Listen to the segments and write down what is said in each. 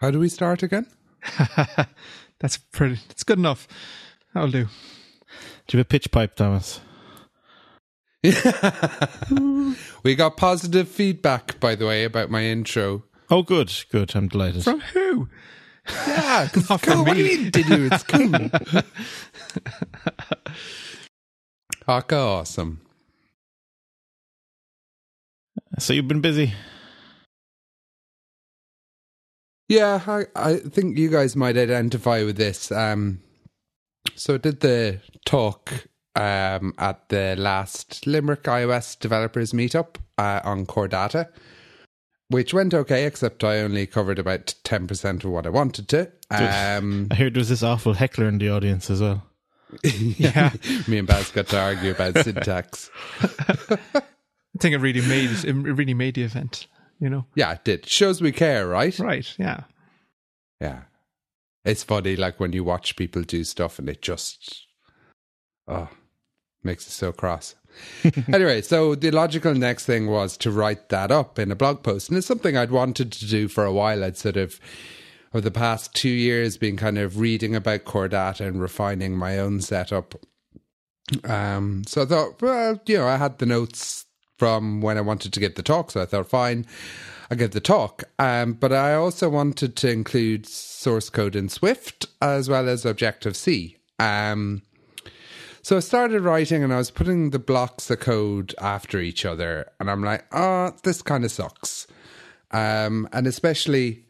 How do we start again? That's pretty. It's good enough. That'll do. Do you have a pitch pipe, Thomas? we got positive feedback, by the way, about my intro. Oh, good, good. I'm delighted. From who? Yeah, it's Not cool. from What do me. you mean, did you? It's cool. Haka awesome. So you've been busy. Yeah, I, I think you guys might identify with this. Um, so I did the talk um, at the last Limerick iOS developers meetup uh, on Core Data, which went okay, except I only covered about 10% of what I wanted to. Um, I heard there was this awful heckler in the audience as well. Yeah. me and Baz got to argue about syntax. I think it really made it. It really made the event. You know. Yeah, it did. Shows we care, right? Right. Yeah. Yeah. It's funny, like when you watch people do stuff and it just, oh, makes it so cross. anyway, so the logical next thing was to write that up in a blog post. And it's something I'd wanted to do for a while. I'd sort of, over the past two years, been kind of reading about core data and refining my own setup. Um, so I thought, well, you know, I had the notes from when I wanted to give the talk. So I thought, fine, I'll give the talk. Um, but I also wanted to include source code in Swift as well as Objective C. Um, so I started writing and I was putting the blocks of code after each other. And I'm like, oh, this kind of sucks. Um, and especially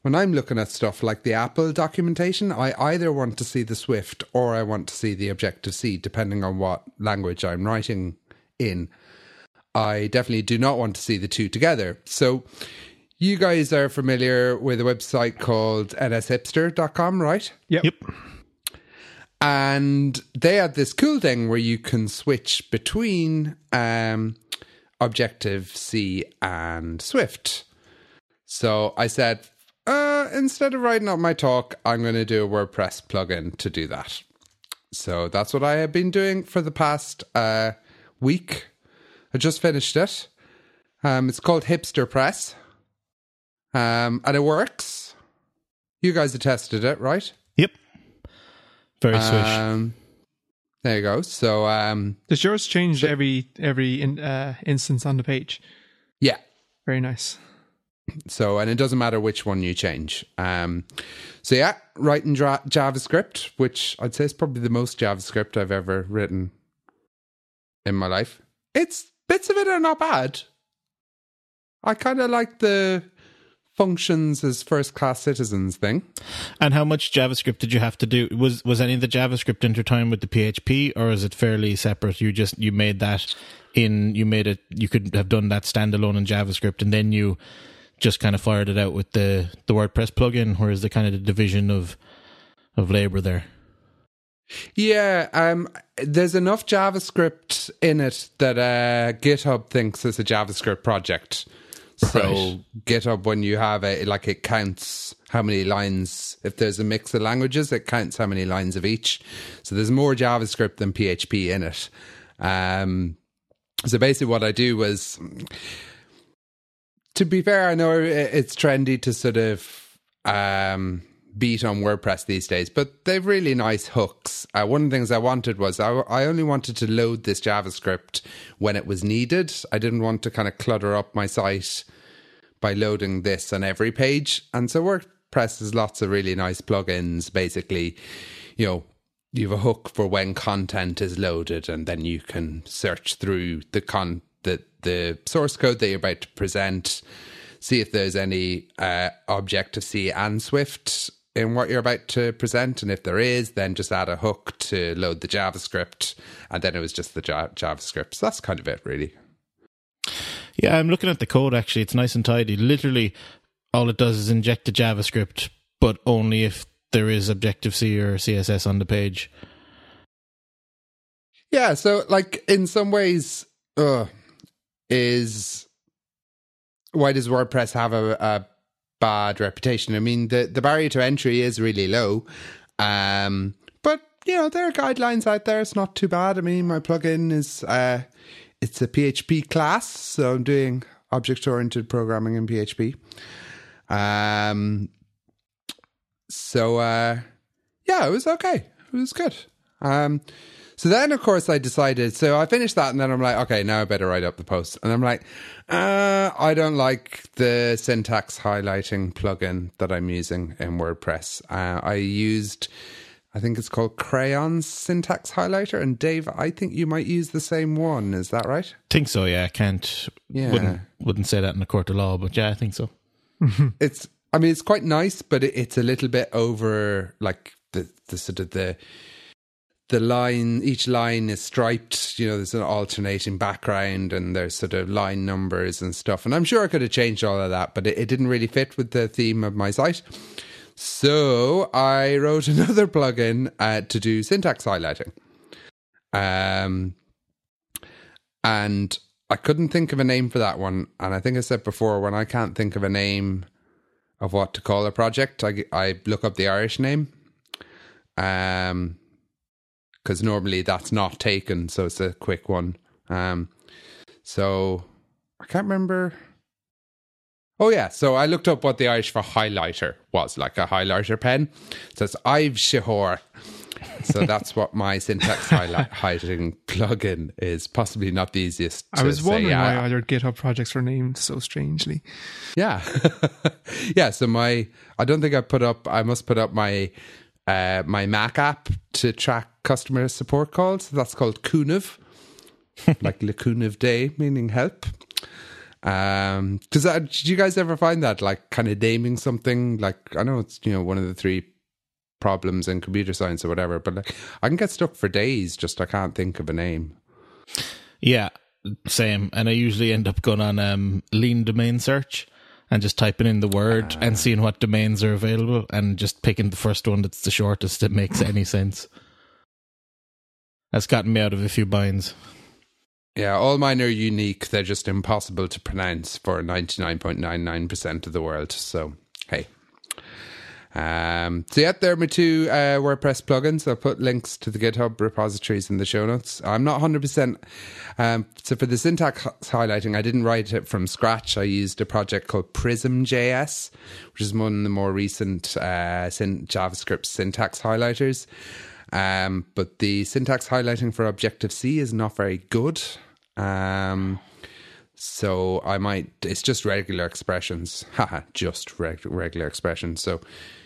when I'm looking at stuff like the Apple documentation, I either want to see the Swift or I want to see the Objective C, depending on what language I'm writing in. I definitely do not want to see the two together. So you guys are familiar with a website called nshipster.com, right? Yep. Yep. and they had this cool thing where you can switch between um, Objective C and Swift. So I said, uh, instead of writing up my talk, I'm going to do a WordPress plugin to do that. So that's what I have been doing for the past uh, week. I just finished it. Um, it's called Hipster Press, um, and it works. You guys have tested it, right? Yep. Very swish. Um, there you go. So, um, Does yours change every every in, uh, instance on the page? yeah. Very nice. So, and it doesn't matter which one you change. Um, so yeah, writing dra- JavaScript, which I'd say is probably the most JavaScript I've ever written in my life. It's bits of it are not bad. I kind of like the functions as first class citizens thing. and how much JavaScript did you have to do? Was was any of the JavaScript intertwined with the PHP, or is it fairly separate? You just you made that in you made it. You could have done that standalone in JavaScript, and then you just kind of fired it out with the the WordPress plugin. Whereas the kind of the division of of labor there. Yeah, um, there's enough JavaScript in it that uh, GitHub thinks it's a JavaScript project. So Right. GitHub, when you have it, like it counts how many lines. If there's a mix of languages, it counts how many lines of each. So there's more JavaScript than PHP in it. Um, so basically, what I do was, to be fair, I know it's trendy to sort of um, beat on WordPress these days, but they've really nice hooks. Uh, one of the things I wanted was I, I only wanted to load this JavaScript when it was needed. I didn't want to kind of clutter up my site by loading this on every page. And so WordPress has lots of really nice plugins. Basically, you know, you have a hook for when content is loaded, and then you can search through the con the the source code that you're about to present, see if there's any uh, Objective C and Swift in what you're about to present, and if there is, then just add a hook to load the JavaScript, and then it was just the ja- JavaScript. So that's kind of it, really. Yeah, I'm looking at the code actually. It's nice and tidy. Literally, all it does is inject the JavaScript, but only if there is Objective C or CSS on the page. Yeah, so like in some ways, uh, is why does WordPress have a, a bad reputation? I mean, the the barrier to entry is really low, um, but you know there are guidelines out there. It's not too bad. I mean, my plugin is uh, it's a PHP class, so I'm doing object oriented programming in PHP. Um, so uh, yeah, it was okay. It was good. Um, so then, of course, I decided. So I finished that, and then I'm like, okay, now I better write up the post. And I'm like, uh, I don't like the syntax highlighting plugin that I'm using in WordPress. Uh, I used, I think it's called Crayon syntax highlighter. And Dave, I think you might use the same one. Is that right? think so. Yeah, I can't. Yeah. Wouldn't wouldn't say that in a court of law, but yeah, I think so. It's, I mean, it's quite nice, but it, it's a little bit over, like the the sort of the the line each line is striped you know there's an alternating background and there's sort of line numbers and stuff. And i'm sure i could have changed all of that but it, it didn't really fit with the theme of my site. So i wrote another plugin uh, to do syntax highlighting. Um and i couldn't think of a name for that one. And i think i said before when i can't think of a name of what to call a project i, I look up the irish name. Um because normally that's not taken, so it's a quick one. Um, so I can't remember. Oh yeah, so I looked up what the Irish for highlighter was, like a highlighter pen. So it's Aibhsitheoir. So that's what my syntax highlight highlighting plugin is. Possibly not the easiest. I was wondering why all your GitHub projects were named so strangely. yeah, yeah. So my, I don't think I put up. I must put up my uh, my Mac app to track customer support calls. That's called Kunev, like Le Kunev Day, meaning help. Um, does that? Did you guys ever find that like kind of naming something? Like I know it's you know one of the three problems in computer science or whatever, but like I can get stuck for days. Just I can't think of a name. Yeah, same. And I usually end up going on um, lean domain search and just typing in the word and seeing what domains are available and just picking the first one that's the shortest that makes any sense. That's gotten me out of a few binds. Yeah, all mine are unique. They're just impossible to pronounce for 99.99% of the world. So. Um, so, yeah, there are my two uh, WordPress plugins. I'll put links to the GitHub repositories in the show notes. I'm not 100%. Um, so, for the syntax highlighting, I didn't write it from scratch. I used a project called Prism.js, which is one of the more recent uh, syn- JavaScript syntax highlighters. Um, but the syntax highlighting for Objective C is not very good. Um, so I might, it's just regular expressions. Haha, just reg- regular expressions. So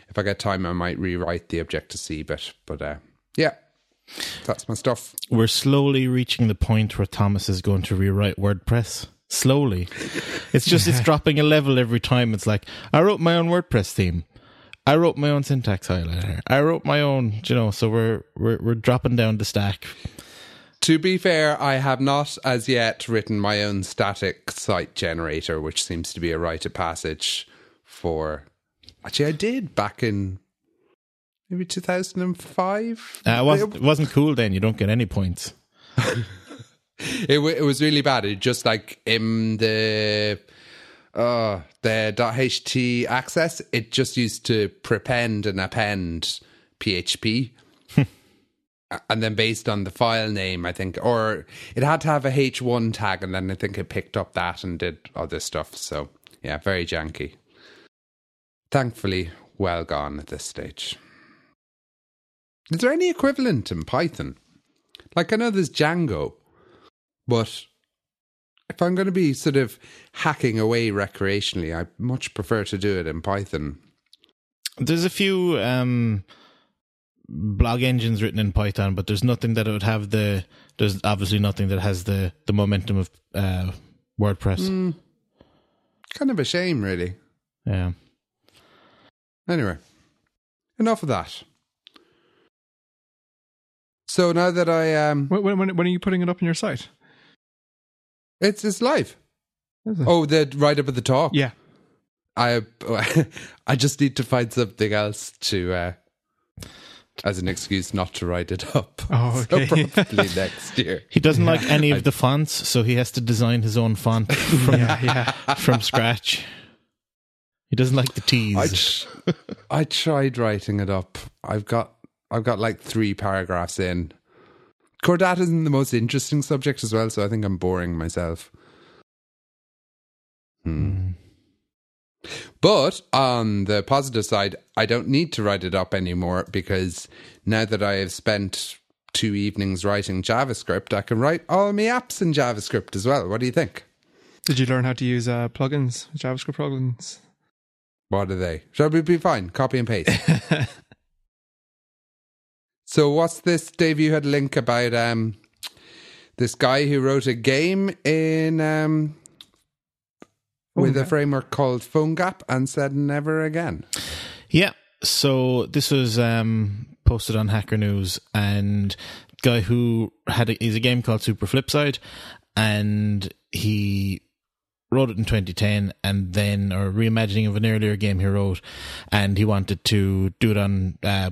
if I get time, I might rewrite the Objective C bit. But uh, yeah, that's my stuff. We're slowly reaching the point where Thomas is going to rewrite WordPress. Slowly. It's just, it's dropping a level every time. It's like, I wrote my own WordPress theme. I wrote my own syntax highlighter. I wrote my own, you know, so we're, we're, we're dropping down the stack. To be fair, I have not as yet written my own static site generator, which seems to be a rite of passage for. Actually, I did back in maybe 2005. Uh, it, wasn't, it wasn't cool then. You don't get any points. It, w- it was really bad. It just like in the uh the .htaccess, it just used to prepend and append PHP. and then based on the file name, I think, or it had to have a H1 tag, and then I think it picked up that and did other stuff. So, yeah, very janky. Thankfully, well gone at this stage. Is there any equivalent in Python? Like, I know there's Django, but if I'm going to be sort of hacking away recreationally, I much prefer to do it in Python. There's a few um, blog engines written in Python, but there's nothing that would have the. There's obviously nothing that has the the momentum of uh, WordPress. Mm, kind of a shame, really. Yeah. Anyway, enough of that. So now that I um, When, when, when are you putting it up on your site? it's it's live. Is it? Oh, the right up at the top. Yeah. I I just need to find something else to uh, as an excuse not to write it up. Oh, So probably next year. He doesn't like any of the fonts, so he has to design his own font from yeah, yeah. from scratch. He doesn't like the T's. I, I tried writing it up. I've got I've got like three paragraphs in. Core Data isn't the most interesting subject as well, so I think I'm boring myself. Hmm. Mm. But on the positive side, I don't need to write it up anymore because now that I have spent two evenings writing JavaScript, I can write all my apps in JavaScript as well. What do you think? Did you learn how to use uh, plugins, JavaScript plugins? What are they? Shall we be fine? Copy and paste. so what's this, Dave? You had a link about um this guy who wrote a game in um with a framework called PhoneGap and said never again. Yeah. So this was um, posted on Hacker News, and guy who had a, he's a game called Super Flipside, and he wrote it in 2010, and then or reimagining of an earlier game he wrote, and he wanted to do it on uh,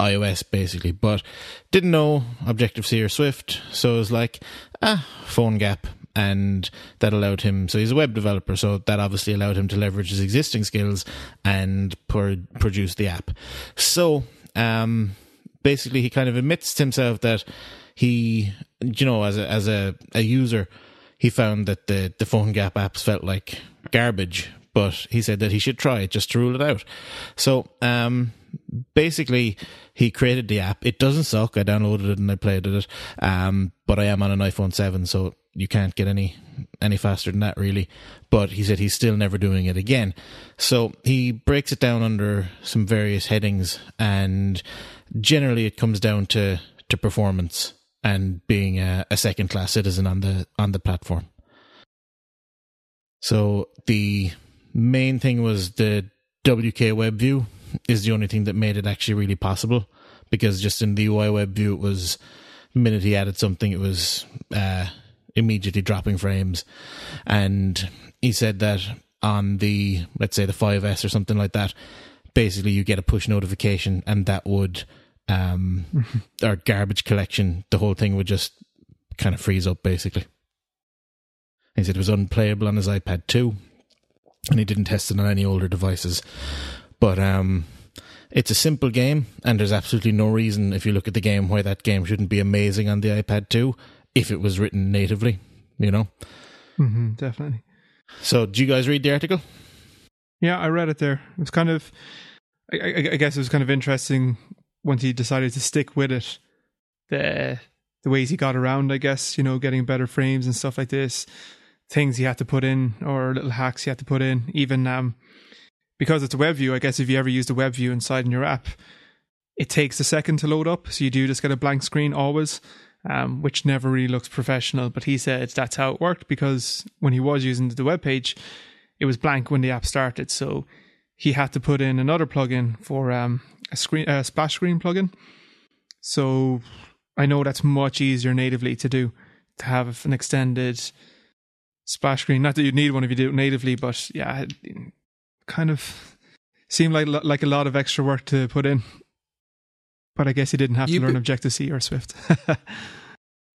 iOS basically, but didn't know Objective C or Swift, so it was like ah, Phone Gap, and that allowed him. So he's a web developer, so that obviously allowed him to leverage his existing skills and pro- produce the app. So um, basically, he kind of admits to himself that he, you know, as a as a, a user, he found that the the Phone Gap apps felt like garbage. But he said that he should try it just to rule it out. So um, basically he created the app. It doesn't suck. I downloaded it and I played it. Um, but I am on an iPhone seven, so you can't get any any faster than that really. But he said he's still never doing it again. So he breaks it down under some various headings and generally it comes down to, to performance and being a, a second class citizen on the on the platform. So the main thing was the WK web view is the only thing that made it actually really possible because just in the UI web view it was the minute he added something it was uh, immediately dropping frames and he said that on the let's say the 5s or something like that basically you get a push notification and that would um or garbage collection the whole thing would just kind of freeze up basically he said it was unplayable on his ipad too and he didn't test it on any older devices but um it's a simple game and there's absolutely no reason if you look at the game why that game shouldn't be amazing on the ipad too if it was written natively you know hmm definitely. so do you guys read the article Yeah, I read it there. It was kind of, I, I, I guess it was kind of interesting once he decided to stick with it. The the ways he got around, I guess, you know, getting better frames and stuff like this, things he had to put in or little hacks he had to put in. Even um, because it's a web view, I guess if you ever used a web view inside in your app, it takes a second to load up, so you do just get a blank screen always. Um, which never really looks professional, but he said that's how it worked because when he was using the web page, it was blank when the app started. So he had to put in another plugin for um, a screen, a splash screen plugin. So I know that's much easier natively to do to have an extended splash screen. Not that you'd need one if you do it natively, but yeah, it kind of seemed like like a lot of extra work to put in. But I guess you didn't have You to learn be- Objective C or Swift.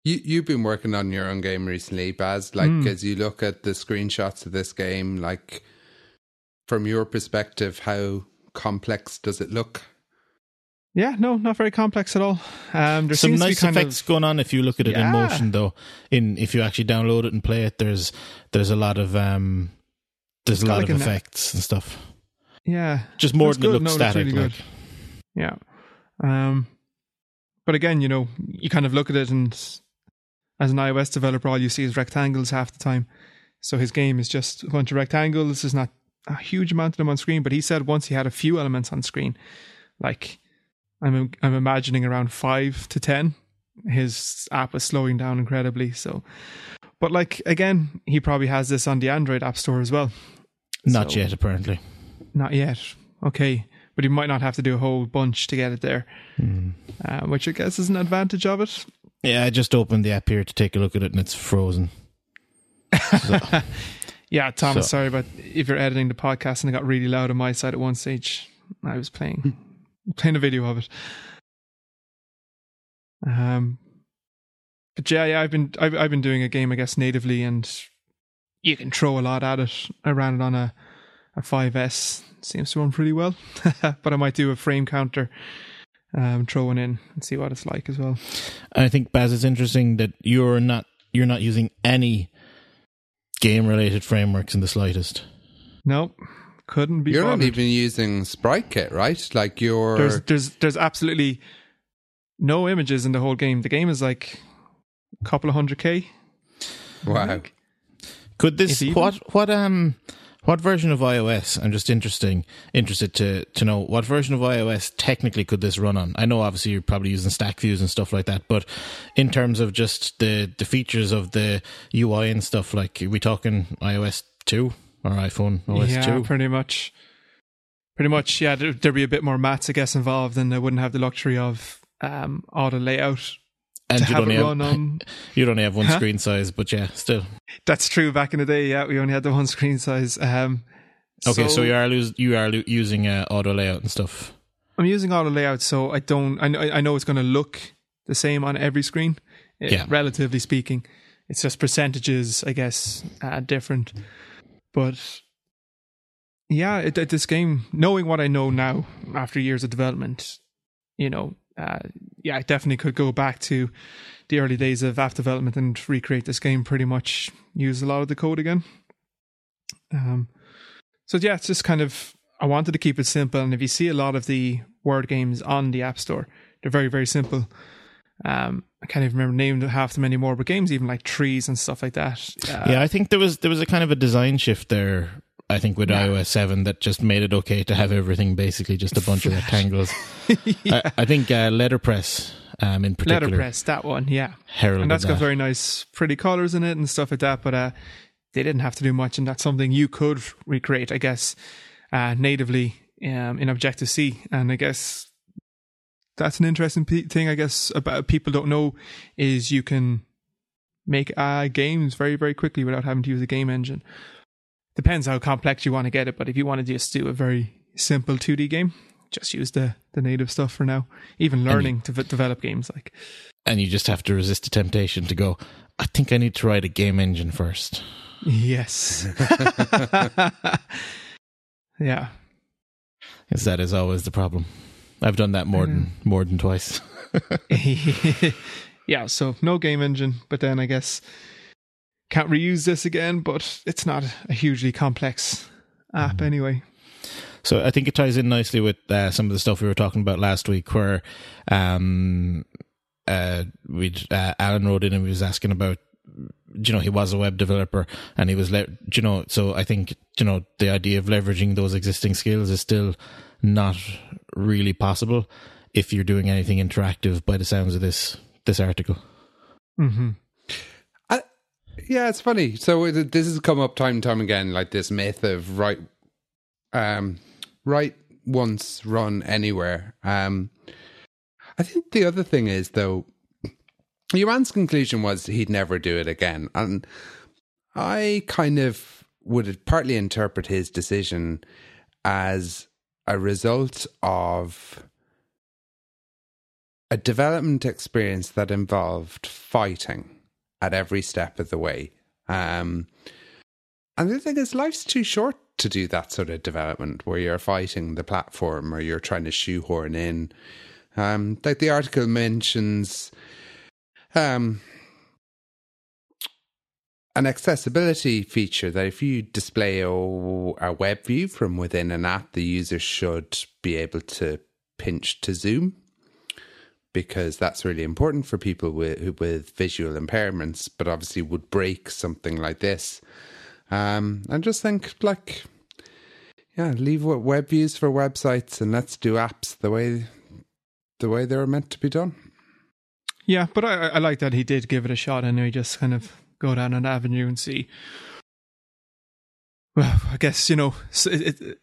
You you've been working on your own game recently, Baz. Like Mm. as you look at the screenshots of this game, like from your perspective, how complex does it look? Yeah, no, not very complex at all. Um, there some nice to be kind effects of going on if you look at it in motion though in if you actually download it and play it there's there's a lot of um there's a lot like of an- effects and stuff yeah, just more than it looks No, static really like. Yeah. Um, but again, you know, you kind of look at it and as an iOS developer, all you see is rectangles half the time. So his game is just a bunch of rectangles. There's not a huge amount of them on screen, but he said once he had a few elements on screen, like I'm I'm imagining around five to ten, his app was slowing down incredibly. So, but like again, he probably has this on the Android App Store as well. not So- yet apparently Not yet. Okay. But he might not have to do a whole bunch to get it there, uh, which I guess is an advantage of it. yeah i just opened the app here to take a look at it and it's frozen Yeah, Thomas, So- sorry, but if you're editing the podcast and it got really loud on my side at one stage, I was playing playing a video of it. Um, but yeah, yeah, I've been I've I've been doing a game, I guess, natively, and you can throw a lot at it. I ran it on a a 5S, seems to run pretty well, but I might do a frame counter, um, throw one in and see what it's like as well. i think baz it's interesting that you're not you're not using any game related frameworks in the slightest Nope, couldn't be You're bothered. not even using Sprite Kit, right? Like you're. there's there's there's absolutely no images in the whole game. The game is like a couple of hundred k. wow. Could this If even. what what um what version of iOS? I'm just interesting interested to to know what version of iOS technically could this run on. I know obviously you're probably using stack views and stuff like that, but in terms of just the the features of the UI and stuff, like are we talking iOS two or iPhone OS yeah, two? pretty much. Pretty much, yeah. There, there'd be a bit more maths, I guess, involved, and I wouldn't have the luxury of um, auto layout And you'd have only have, on. you'd only have one Huh? screen size, but yeah, still. That's true. Back in the day, yeah, we only had the one screen size. Um, Okay, so, you are lose, you are lo- using uh, auto layout and stuff. I'm using auto layout, so I don't. I know, I know it's going to look the same on every screen, eh, Yeah. relatively speaking. It's just percentages, I guess, uh, different. But yeah, it, it- this game, knowing what I know now after years of development, you know, uh, yeah, I definitely could go back to the early days of app development and recreate this game. Pretty much use a lot of the code again. Um, so yeah, it's just kind of I wanted to keep it simple, and if you see a lot of the word games on the App Store, they're very very simple. Um, I can't even remember name half them anymore, but games even like trees and stuff like that. Uh, yeah, I think there was there was a kind of a design shift there. I think with Yeah. iOS seven that just made it okay to have everything basically just a bunch of rectangles. I, I think uh, letterpress um, in particular letterpress that one, yeah, heralded and that's got that. very nice, pretty colors in it and stuff like that. But uh, they didn't have to do much, and that's something you could recreate, I guess, uh, natively um, in Objective C. And I guess that's an interesting pe- thing. I guess about people don't know is you can make uh, games very very quickly without having to use a game engine. Depends how complex you want to get it, but if you want to just do a very simple 2D game, just use the the native stuff for now. Even learning to v- develop games like and you just have to resist the temptation to go. I think I need to write a game engine first. Yes. yeah. Because that is always the problem. I've done that more than more than twice. yeah, so no game engine, but then I guess can't reuse this again, but it's not a hugely complex app anyway. So I think it ties in nicely with uh, some of the stuff we were talking about last week, where um, uh, we uh, Alan wrote in and he was asking about, you know, he was a web developer and he was, le- you know, so I think you know the idea of leveraging those existing skills is still not really possible if you're doing anything interactive. By the sounds of this this article, Mm-hmm. I, yeah, it's funny. So it, this has come up time and time again, like this myth of right, um, right once, run anywhere. Um, I think the other thing is though, your man's conclusion was he'd never do it again, and I kind of would partly interpret his decision as a result of a development experience that involved fighting at every step of the way. Um, and the thing is, life's too short to do that sort of development where you're fighting the platform or you're trying to shoehorn in. Um, like the article mentions, um, an accessibility feature that if you display a, a web view from within an app, the user should be able to pinch to zoom because that's really important for people with with visual impairments, but obviously would break something like this. Um, and just think like, yeah, leave web views for websites and let's do apps the way the way they were meant to be done. Yeah, but I, I like that he did give it a shot and he just kind of go down an avenue and see. Well, I guess, you know, it, it,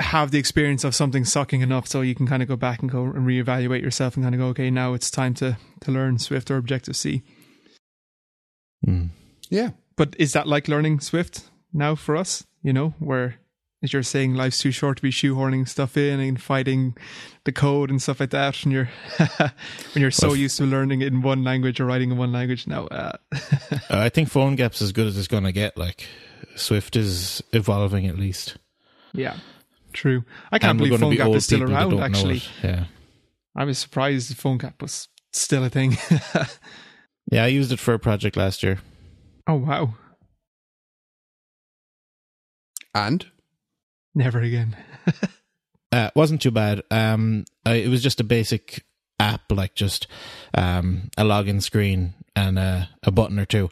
have the experience of something sucking enough so you can kind of go back and go and reevaluate yourself and kind of go, okay, now it's time to, to learn Swift or Objective C. Hmm. Yeah, But is that like learning Swift now for us? You know, where as you're saying, life's too short to be shoehorning stuff in and fighting the code and stuff like that. And you're when you're so Well, used to learning in one language or writing in one language now. Uh, I think Phone Gap's as good as it's going to get. Like Swift is evolving at least. yeah, true. I can't And believe Phone be Gap is still around. Actually, yeah. I was surprised Phone Gap was still a thing. Yeah, I used it for a project last year. oh wow! and Never again. uh, wasn't too bad. Um, I, it was just a basic app, like just um, a login screen and a, a button or two.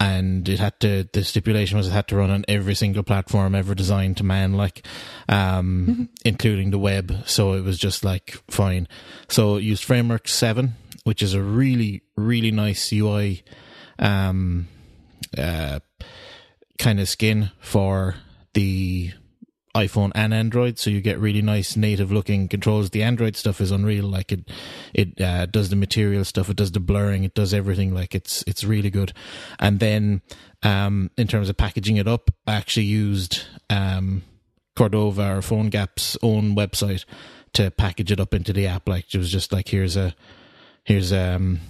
And it had to. The stipulation was it had to run on every single platform ever designed to man, like, um, mm-hmm. including the web. So it was just like fine. So it used Framework7, which is a really, really nice UI, um, uh, kind of skin for the iPhone and Android, so you get really nice native looking controls. The Android stuff is unreal. Like it, it uh, does the material stuff, it does the blurring, it does everything. Like it's it's really good. And then um, in terms of packaging it up, I actually used um, Cordova or PhoneGap's own website to package it up into the app. Like it was just like here's a here's um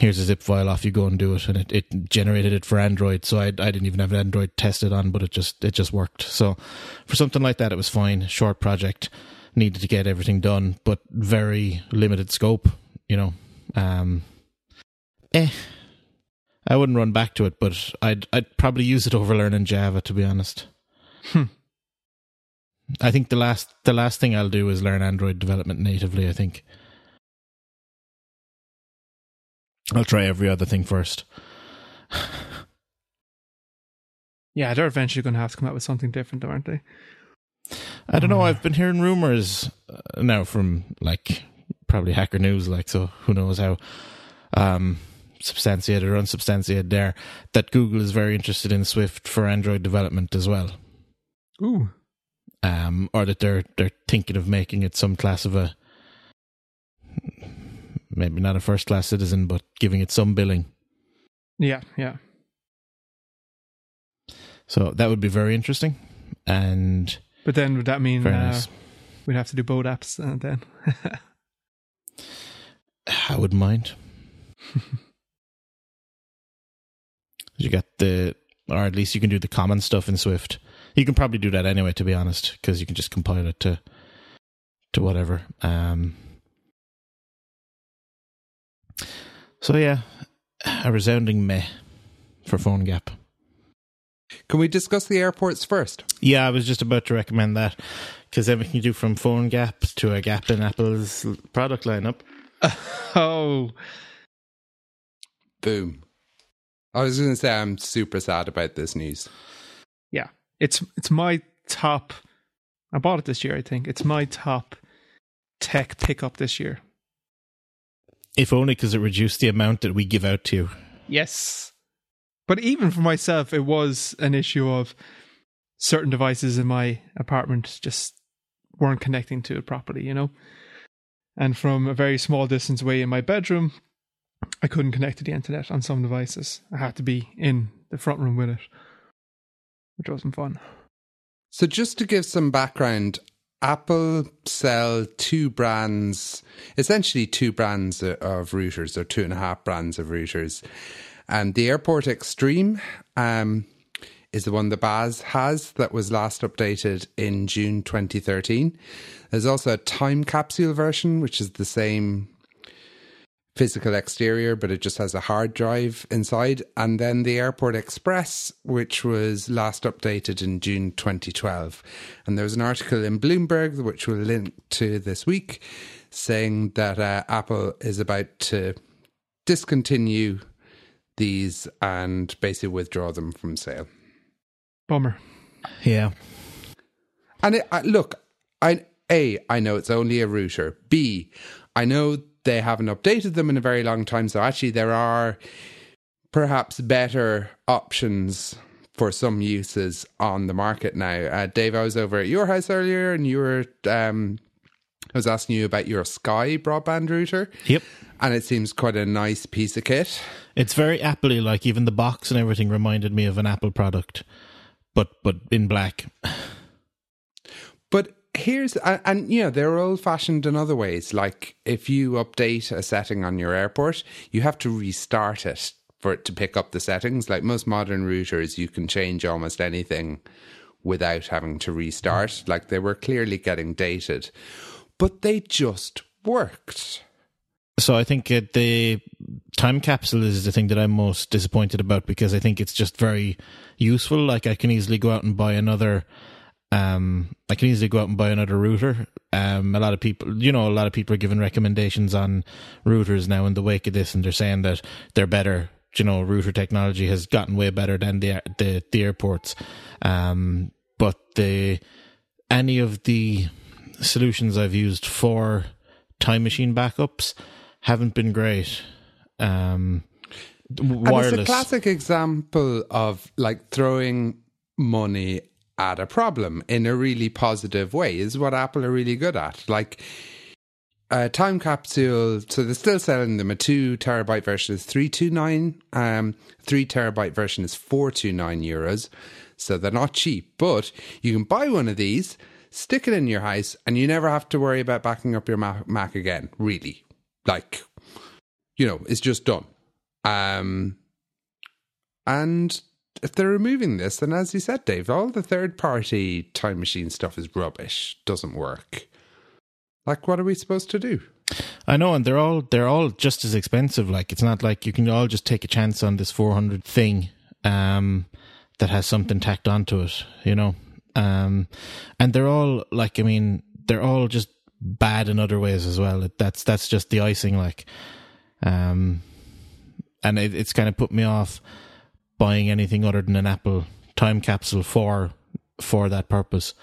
here's a zip file off you go and do it. And it, it generated it for android. So I, I didn't even have an android tested on but it just it just worked. So for something like that it was fine. Short project. Needed to get everything done but very limited scope you know. Um eh. I wouldn't run back to it but i'd i'd probably use it over learning java to be honest. Hmm. i think the last the last thing i'll do is learn android development natively i think I'll try every other thing first. yeah, they're eventually going to have to come out with something different, aren't they? I don't know. I've been hearing rumors uh, now from like probably Hacker News, like so. Who knows how um, substantiated or unsubstantiated there that Google is very interested in Swift for Android development as well. Ooh. Um, or that they're they're thinking of making it some class of a maybe not a first class citizen, but giving it some billing. Yeah, yeah. So that would be very interesting. And but then would that mean uh, nice. we'd have to do both apps uh, then? I wouldn't mind. you got the, or at least you can do the common stuff in Swift. You can probably do that anyway, to be honest, because you can just compile it to to whatever. Um, So yeah, a resounding meh for phone gap. Can we discuss the airports first? Yeah, I was just about to recommend that because everything you do from phone gap to a gap in Apple's product lineup. oh, boom! I was going to say I'm super sad about this news. Yeah, it's it's my top. I bought it this year. I think it's my top tech pickup this year. If only because it reduced the amount that we give out to you. Yes. But even for myself, it was an issue of certain devices in my apartment just weren't connecting to it properly, you know? And from a very small distance away in my bedroom, I couldn't connect to the internet on some devices. I had to be in the front room with it, which wasn't fun. So, just to give some background, Apple sell two brands, essentially two brands of routers, or two and a half brands of routers. And the Airport Extreme um, is the one that Baz has that was last updated in June 2013. There's also a time capsule version, which is the same physical exterior, but it just has a hard drive inside. And then the Airport Express, which was last updated in June 2012. And there was an article in Bloomberg, which we'll link to this week, saying that uh, Apple is about to discontinue these and basically withdraw them from sale. Bummer. Yeah. And it, look, I A, I know it's only a router. B, I know they haven't updated them in a very long time. So actually, there are perhaps better options for some uses on the market now. Uh, Dave, I was over at your house earlier, and you were. Um, I was asking you about your Sky broadband router. Yep. And it seems quite a nice piece of kit. It's very Apple like even the box and everything reminded me of an Apple product, but but in black. But here's and, and you know they're old fashioned in other ways. Like if you update a setting on your airport you have to restart it for it to pick up the settings. Like most modern routers you can change almost anything without having to restart. Like they were clearly getting dated. But they just worked. So I think uh, the time capsule is the thing that I'm most disappointed about because I think it's just very useful. Like I can easily go out and buy another Um, I can easily go out and buy another router. Um, a lot of people, you know, a lot of people are giving recommendations on routers now in the wake of this, and they're saying that they're better. You know, router technology has gotten way better than the the, the airports. Um, but the any of the solutions I've used for time machine backups haven't been great. Um, wireless. And it's a classic example of like throwing money at a problem in a really positive way is what Apple are really good at. Like a time capsule, so they're still selling them. A two terabyte version is three two nine. Um, three terabyte version is four two nine euros. So they're not cheap, but you can buy one of these, stick it in your house, and you never have to worry about backing up your Mac again. Really, like you know, it's just done. Um, and if they're removing this, then as you said, Dave, all the third party time machine stuff is rubbish, doesn't work. Like, what are we supposed to do? I know, and they're all they're all just as expensive. Like, it's not like you can all just take a chance on this four hundred thing um, that has something tacked onto it, you know. Um, and they're all like, I mean, they're all just bad in other ways as well. That's that's just the icing, like. Um, and it, it's kind of put me off buying anything other than an Apple time capsule for for that purpose.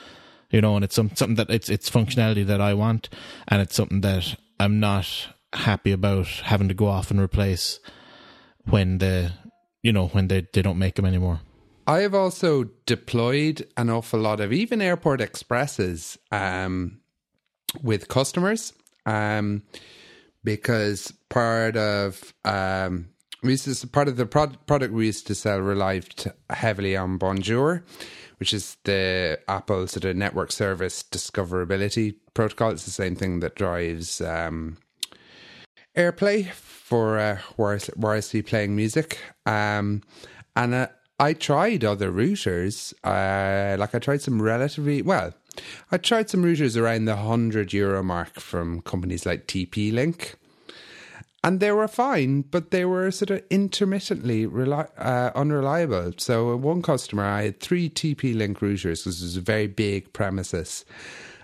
You know, and it's some, something that it's it's functionality that I want, and it's something that I'm not happy about having to go off and replace when the you know when they, they don't make them anymore. I have also deployed an awful lot of even airport expresses um, with customers um, because part of um, we used to, part of the product we used to sell relied heavily on Bonjour, which is the Apple sort of network service discoverability protocol. It's the same thing that drives um, AirPlay for uh, wirelessly playing music. Um, and uh, I tried other routers. Uh, like I tried some relatively well. I tried some routers around the hundred euro mark from companies like TP Link and they were fine, but they were sort of intermittently uh, unreliable. So, one customer, I had three TP Link routers. This was a very big premises,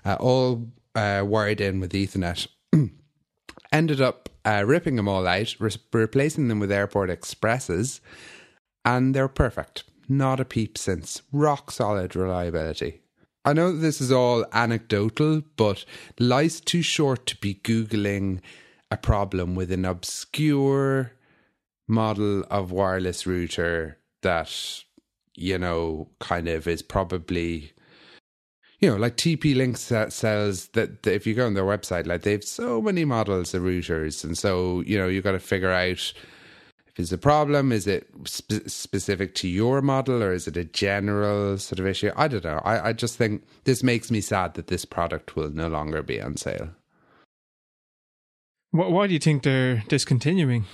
uh, all uh, wired in with Ethernet. Ended up uh, ripping them all out, re- replacing them with Airport Expresses, and they're perfect. Not a peep since. Rock solid reliability. I know this is all anecdotal, but life's too short to be Googling a problem with an obscure model of wireless router that you know kind of is probably you know like TP Link sells that, that if you go on their website like they've so many models of routers. And so you know you got to figure out if it's a problem is it spe- specific to your model or is it a general sort of issue? I don't know. I, I just think this makes me sad that this product will no longer be on sale why do you think they're discontinuing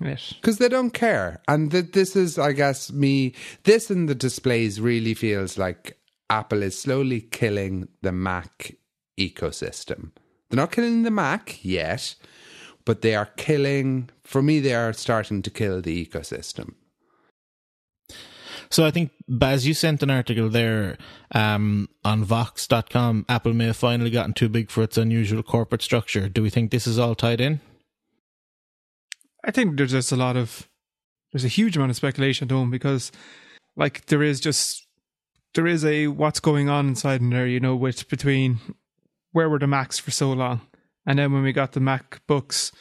it? Because they don't care. And th- this is, I guess, me. This and the displays really feels like Apple is slowly killing the Mac ecosystem. They're not killing the Mac yet, but they are killing, for me, they are starting to kill the ecosystem. So I think, Baz, you sent an article there um, on Vox.com. Apple may have finally gotten too big for its unusual corporate structure. Do we think this is all tied in? I think there's just a lot of, there's a huge amount of speculation to them because, like, there is just, there is a what's going on inside in there, you know, with between where were the Macs for so long. And then when we got the MacBooks,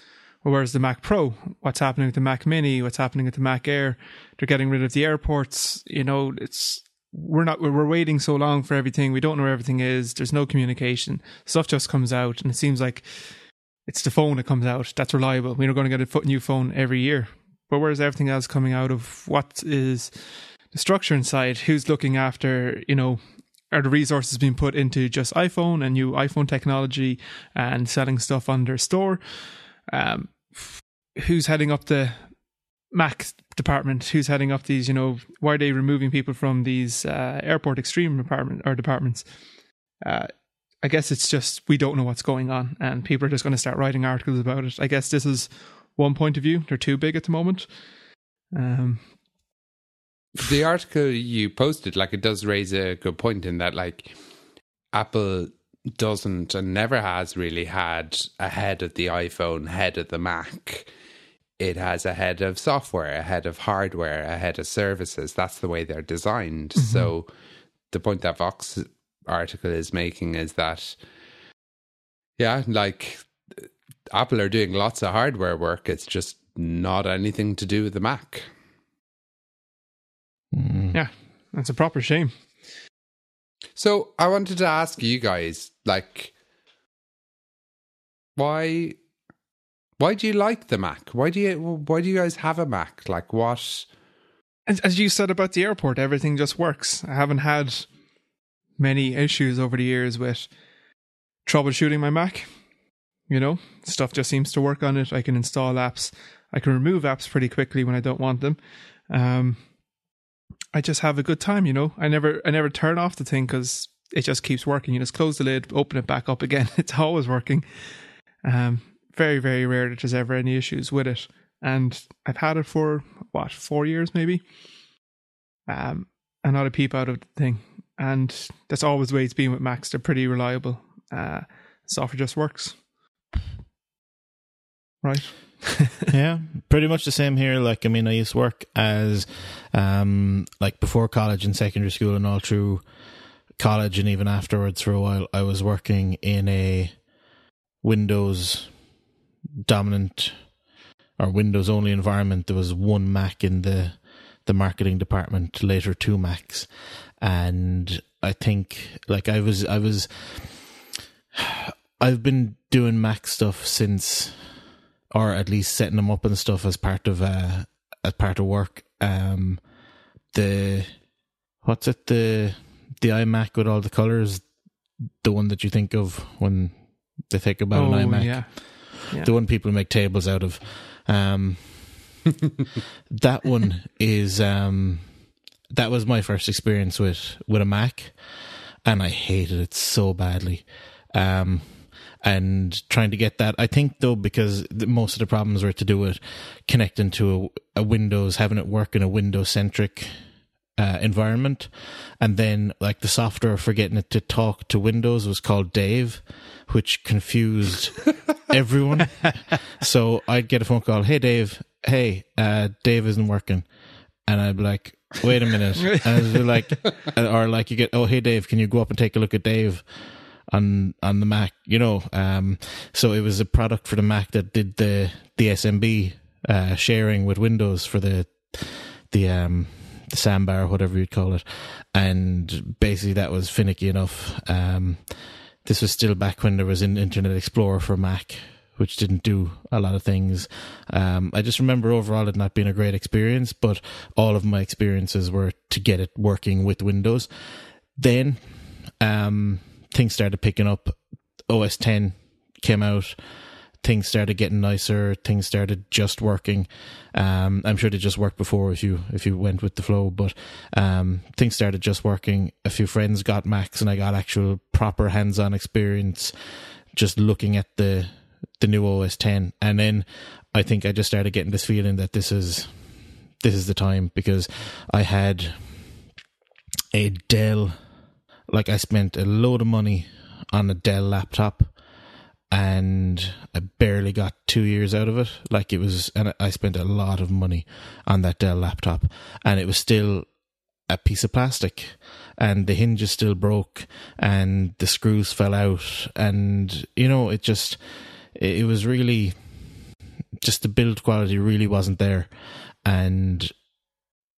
where's the Mac Pro? What's happening with the Mac Mini? What's happening with the Mac Air? They're getting rid of the airports. You know, it's we're not we're waiting so long for everything. We don't know where everything is. There's no communication. Stuff just comes out, and it seems like it's the phone that comes out that's reliable. We're going to get a new phone every year. But where's everything else coming out of what is the structure inside? Who's looking after, you know, are the resources being put into just iPhone and new iPhone technology and selling stuff on their store? Um, who's heading up the Mac department? Who's heading up these? You know, why are they removing people from these uh, airport extreme department or departments? Uh, I guess it's just we don't know what's going on, and people are just going to start writing articles about it. I guess this is one point of view. They're too big at the moment. Um, the article you posted, like, it does raise a good point in that, like, Apple doesn't and never has really had a head of the iPhone, head of the Mac. It has a head of software, a head of hardware, a head of services. That's the way they're designed. Mm-hmm. So the point that Vox article is making is that, yeah, like Apple are doing lots of hardware work. It's just not anything to do with the Mac. Mm. Yeah, that's a proper shame. So I wanted to ask you guys, like, why, why do you like the Mac? Why do you, why do you guys have a Mac? Like, what? As, as you said about the airport, everything just works. I haven't had many issues over the years with troubleshooting my Mac. You know, stuff just seems to work on it. I can install apps. I can remove apps pretty quickly when I don't want them. Um, I just have a good time, you know. I never I never turn off the thing because it just keeps working. You just close the lid, open it back up again. It's always working. Um, very very rare that there's ever any issues with it, and I've had it for what four years maybe. Um, and not a peep out of the thing, and that's always the way it's been with Macs. They're pretty reliable. Uh, software just works, right? yeah, pretty much the same here. Like, I mean, I used to work as, um, like before college and secondary school and all through college and even afterwards for a while, I was working in a Windows dominant or Windows only environment. There was one Mac in the, the marketing department, later two Macs. And I think like I was, I was, I've been doing Mac stuff since or at least setting them up and stuff as part of uh as part of work. Um, the what's it the the iMac with all the colors, the one that you think of when they think about oh, an iMac. Yeah. yeah. The one people make tables out of. Um, that one is um, that was my first experience with with a Mac, and I hated it so badly. Um, and trying to get that. I think though, because most of the problems were to do with connecting to a, a Windows, having it work in a Windows centric uh, environment, and then like the software for getting it to talk to Windows was called Dave, which confused everyone. so I'd get a phone call, "Hey Dave, hey, uh, Dave isn't working," and I'd be like, "Wait a minute," and I'd be like, or like you get, "Oh hey Dave, can you go up and take a look at Dave?" On on the Mac, you know. Um, so it was a product for the Mac that did the the SMB uh, sharing with Windows for the the um the sandbar, whatever you'd call it, and basically that was finicky enough. Um, this was still back when there was an Internet Explorer for Mac, which didn't do a lot of things. Um, I just remember overall it not being a great experience, but all of my experiences were to get it working with Windows. Then, um, things started picking up. OS 10 came out. Things started getting nicer. Things started just working. Um, I'm sure they just worked before if you if you went with the flow, but um, things started just working. A few friends got Macs, and I got actual proper hands-on experience just looking at the the new OS 10. And then I think I just started getting this feeling that this is this is the time because I had a Dell like I spent a load of money on a Dell laptop and I barely got two years out of it. Like it was, and I spent a lot of money on that Dell laptop and it was still a piece of plastic and the hinges still broke and the screws fell out and you know it just it was really just the build quality really wasn't there and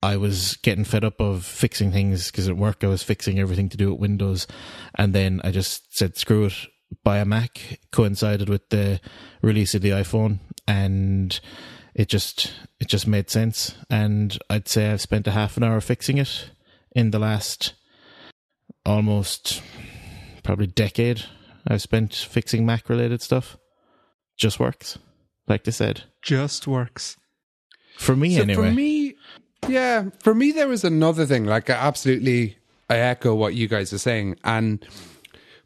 I was getting fed up of fixing things because at work I was fixing everything to do with Windows, and then I just said screw it, buy a Mac. Coincided with the release of the iPhone, and it just it just made sense. And I'd say I've spent a half an hour fixing it in the last almost probably decade. I've spent fixing Mac related stuff. Just works, like they said. Just works. For me, so anyway. For me, yeah, for me there was another thing. Like, I absolutely, I echo what you guys are saying, and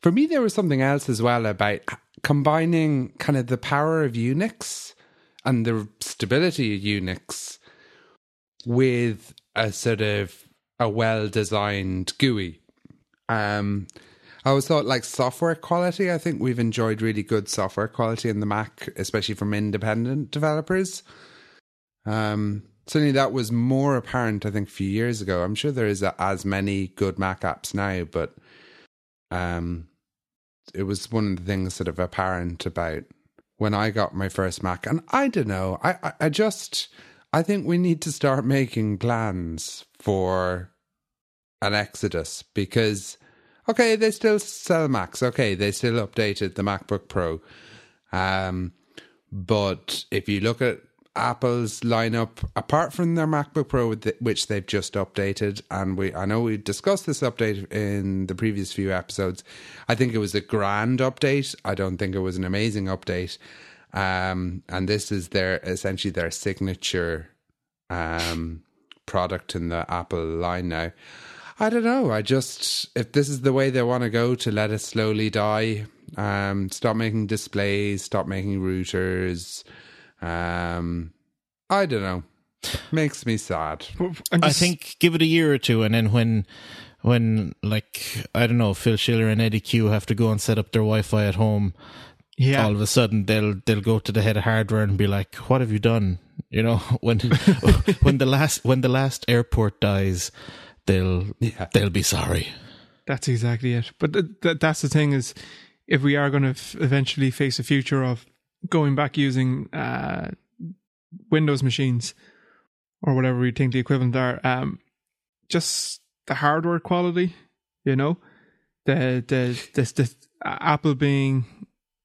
for me there was something else as well about combining kind of the power of Unix and the stability of Unix with a sort of a well-designed GUI. Um, I always thought like software quality. I think we've enjoyed really good software quality in the Mac, especially from independent developers. Um, certainly that was more apparent, I think, a few years ago. I'm sure there is a, as many good Mac apps now, but um, it was one of the things sort of apparent about when I got my first Mac. And I don't know, I, I, I just, I think we need to start making plans for an exodus because, okay, they still sell Macs. Okay, they still updated the MacBook Pro. Um, but if you look at Apple's lineup, apart from their MacBook Pro, which they've just updated, and we I know we discussed this update in the previous few episodes. I think it was a grand update. I don't think it was an amazing update. Um, and this is their essentially their signature um, product in the Apple line now. I don't know. I just if this is the way they want to go to let it slowly die, um, stop making displays, stop making routers um, I don't know. Makes me sad. I think give it a year or two, and then when, when like I don't know, Phil Schiller and Eddie Cue have to go and set up their Wi-Fi at home. Yeah. All of a sudden, they'll they'll go to the head of hardware and be like, "What have you done?" You know, when when the last when the last airport dies, they'll yeah. they'll be sorry. That's exactly it. But th- th- that's the thing is, if we are going to f- eventually face a future of going back using uh, Windows machines or whatever we think the equivalent are, um, just the hardware quality, you know, the the this the, uh, Apple being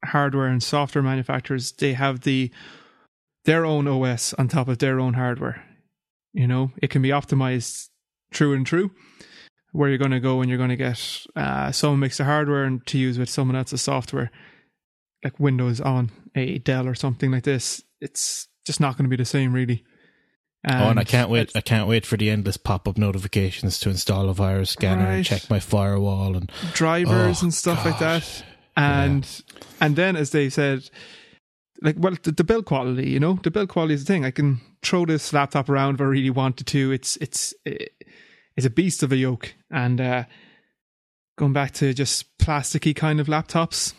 hardware and software manufacturers, they have the their own OS on top of their own hardware. You know, it can be optimized true and true. Where you're going to go and you're going to get uh, someone makes the hardware and to use with someone else's software like Windows on a Dell or something like this, it's just not going to be the same, really. And oh, and I can't wait! I can't wait for the endless pop-up notifications to install a virus scanner right. and check my firewall and drivers oh, and stuff God. like that. And yeah. and then, as they said, like well, the, the, build quality, you know, the build quality is the thing. I can throw this laptop around if I really wanted to. It's it's it's a beast of a yoke. And uh, going back to just plasticky kind of laptops,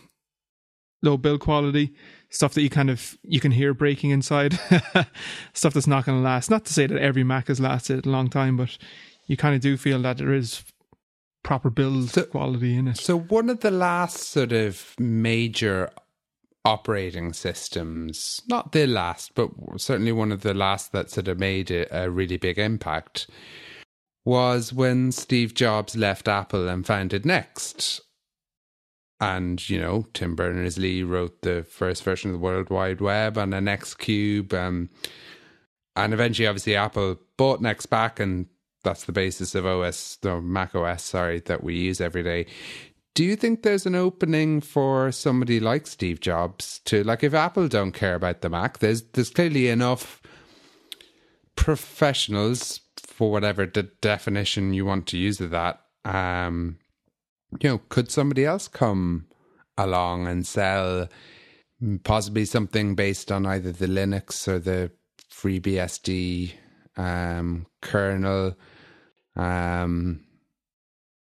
low build quality, stuff that you kind of you can hear breaking inside, stuff that's not going to last. Not to say that every Mac has lasted a long time, but you kind of do feel that there is proper build so, quality in it. So one of the last sort of major operating systems, not the last, but certainly one of the last that sort of made a, a really big impact was when Steve Jobs left Apple and founded Next and you know Tim Berners Lee wrote the first version of the World Wide Web and an X Cube, um, and eventually, obviously, Apple bought Next back, and that's the basis of OS, the Mac OS, sorry, that we use every day. Do you think there's an opening for somebody like Steve Jobs to like if Apple don't care about the Mac? There's there's clearly enough professionals for whatever the definition you want to use of that um, you know, could somebody else come along and sell possibly something based on either the Linux or the FreeBSD um, kernel, um,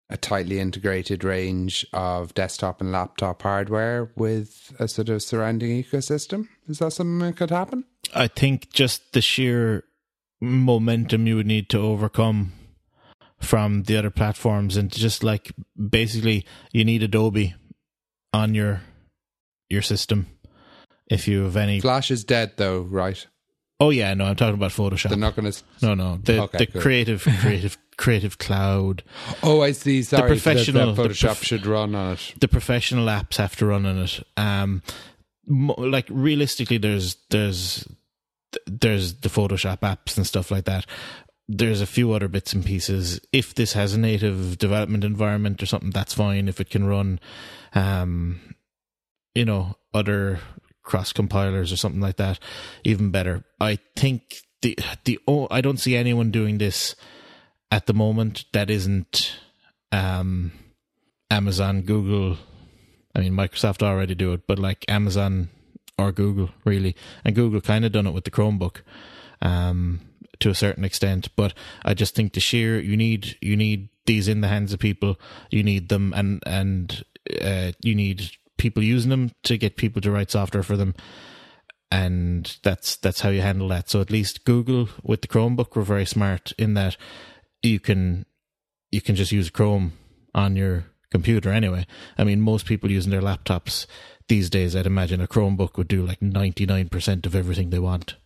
a tightly integrated range of desktop and laptop hardware with a sort of surrounding ecosystem? Is that something that could happen? I think just the sheer momentum you would need to overcome from the other platforms and just like basically you need Adobe on your your system if you have any Flash is dead though, right? Oh yeah, no, I'm talking about Photoshop. They're not going to. No, no, the okay, the creative, creative, creative cloud. Oh, I see. Sorry, the professional the, the Photoshop prof- should run on it. The professional apps have to run on it. Um, like realistically, there's there's there's the Photoshop apps and stuff like that there's a few other bits and pieces. If this has a native development environment or something, that's fine. If it can run, um, you know, other cross compilers or something like that, even better. I think the the oh, I don't see anyone doing this at the moment that isn't um, Amazon, Google. I mean, Microsoft already do it, but like Amazon or Google, really, and Google kind of done it with the Chromebook. Um, to a certain extent, but I just think the sheer you need you need these in the hands of people. You need them, and and uh, you need people using them to get people to write software for them, and that's that's how you handle that. So at least Google with the Chromebook were very smart in that you can you can just use Chrome on your computer anyway. I mean, most people using their laptops these days, I'd imagine a Chromebook would do like ninety nine percent of everything they want.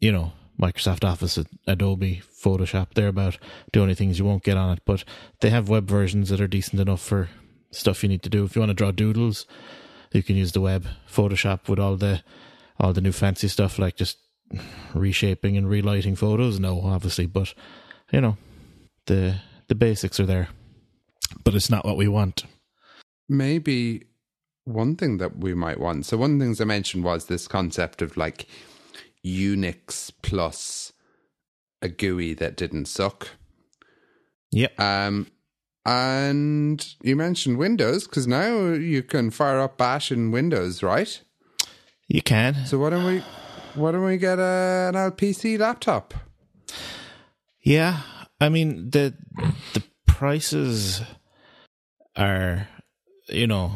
You know, Microsoft Office, Adobe, Photoshop. They're about the only things you won't get on it, but they have web versions that are decent enough for stuff you need to do. If you want to draw doodles, you can use the web. Photoshop with all the all the new fancy stuff like just reshaping and relighting photos. No, obviously, but you know the the basics are there. But it's not what we want. Maybe one thing that we might want. So one of the things I mentioned was this concept of like Unix plus a GUI that didn't suck. Yeah. Um, and you mentioned Windows because now you can fire up Bash in Windows, right? You can. So why don't we why don't we get a, an LPC laptop? Yeah, I mean the the prices are, you know,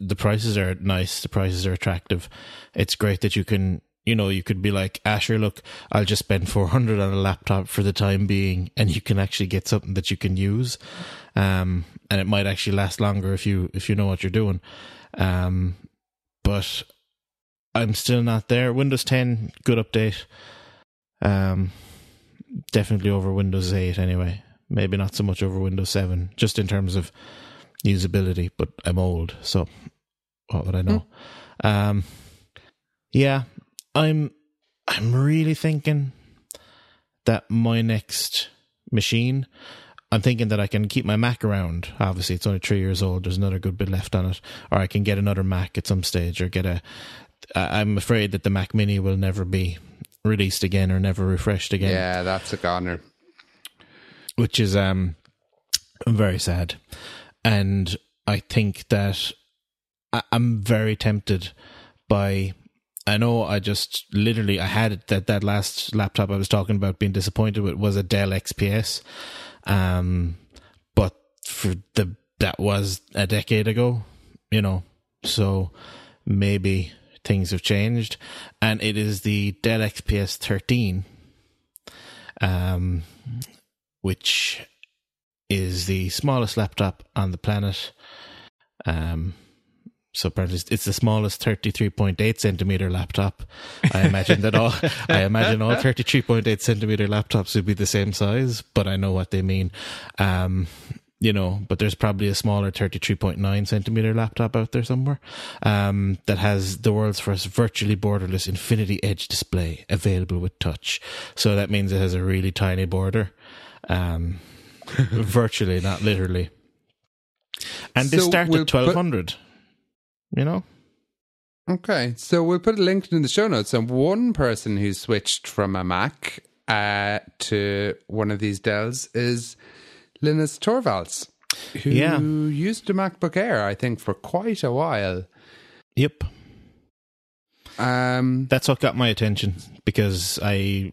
the prices are nice. The prices are attractive. It's great that you can you know, you could be like, Asher, look, I'll just spend 400 on a laptop for the time being, and you can actually get something that you can use. Um, and it might actually last longer if you, if you know what you're doing. Um, but I'm still not there. Windows 10, good update. Um, definitely over Windows 8 anyway. Maybe not so much over Windows 7, just in terms of usability, but I'm old, so what would I know? Mm. Um, yeah, I'm I'm really thinking that my next machine I'm thinking that I can keep my Mac around. Obviously, it's only three years old. There's another good bit left on it, or I can get another Mac at some stage, or get a. I'm afraid that the Mac Mini will never be released again or never refreshed again. Yeah, that's a goner. Which is um very sad, and I think that I'm very tempted by I know I just literally I had it that that last laptop I was talking about being disappointed with was a Dell XPS. Um but for the that was a decade ago, you know. So maybe things have changed and it is the Dell XPS 13 um which is the smallest laptop on the planet. Um so apparently it's the smallest 33.8 centimeter laptop. I imagine that all, I imagine all 33.8 centimeter laptops would be the same size, but I know what they mean. Um, you know, but there's probably a smaller 33.9 centimeter laptop out there somewhere, um, that has the world's first virtually borderless infinity edge display available with touch. So that means it has a really tiny border, um, virtually, not literally. And they so start at 1200. Put- you know? Okay, so we'll put a link in the show notes. And one person who switched from a Mac uh, to one of these Dells is Linus Torvalds, who yeah. used a MacBook Air, I think, for quite a while. Yep. Um, That's what got my attention because I.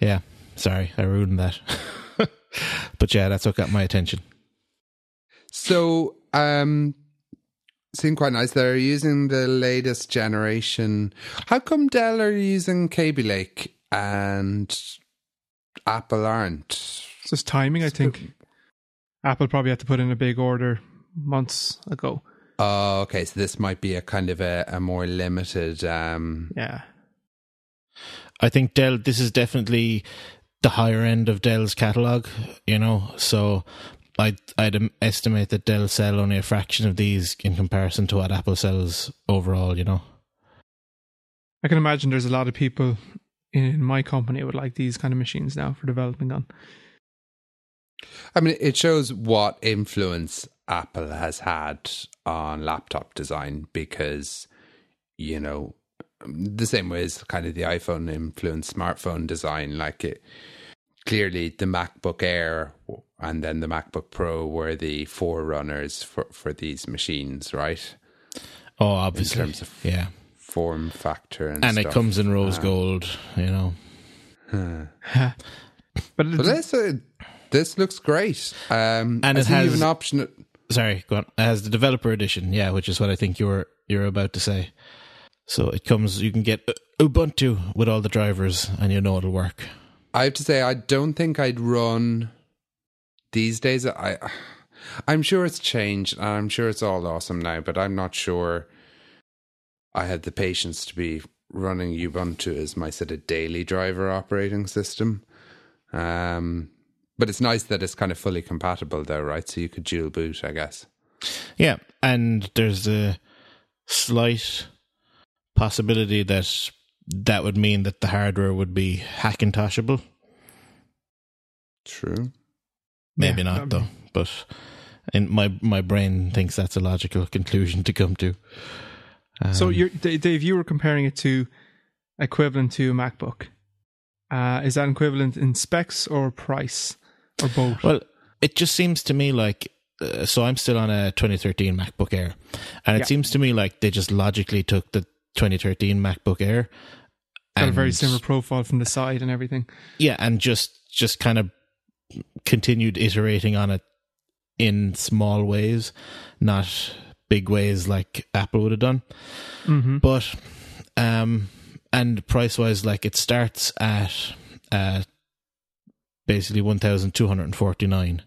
Yeah, sorry, I ruined that. but yeah, that's what got my attention. So um, seem quite nice. They're using the latest generation. How come Dell are using Kaby Lake and Apple aren't? It's just timing, I think. Apple probably had to put in a big order months ago. Oh, okay. So this might be a kind of a, a more limited. Um... Yeah. I think Dell. This is definitely the higher end of Dell's catalog. You know, so I'd I'd estimate that Dell sell only a fraction of these in comparison to what Apple sells overall. You know, I can imagine there's a lot of people in my company would like these kind of machines now for developing on. I mean, it shows what influence Apple has had on laptop design because, you know, the same way as kind of the iPhone influenced smartphone design. Like it, clearly the MacBook Air and then the MacBook Pro were the forerunners for, for these machines, right? Oh, obviously. In terms of yeah. form factor and, and it comes in rose Um, gold. You know, but But this uh, this looks great. Um, And it see you have has- an option. sorry, go on. It has the developer edition, yeah, which is what I think you're you're about to say. So it comes. You can get Ubuntu with all the drivers, and you know it'll work. I have to say, I don't think I'd run these days. I, I'm sure it's changed. and I'm sure it's all awesome now, but I'm not sure. I had the patience to be running Ubuntu as my sort of daily driver operating system. Um, but it's nice that it's kind of fully compatible, though, right? So you could dual boot, I guess. Yeah, and there's a slight possibility that that would mean that the hardware would be Hackintoshable. True. Maybe Yeah, not um, though, but and my my brain thinks that's a logical conclusion to come to. so Um, you're Dave, you were comparing it to equivalent to a MacBook. Uh, is that equivalent in specs or price or both? Well, it just seems to me like uh, so I'm still on a 2013 MacBook Air, and it Yeah. seems to me like they just logically took the 2013 MacBook Air. Got a very similar profile from the side and everything. yeah, and just just kind of continued iterating on it in small ways, not big ways like Apple would have done. Mm-hmm. But um, and price wise, like it starts at uh basically one thousand two hundred and forty nine,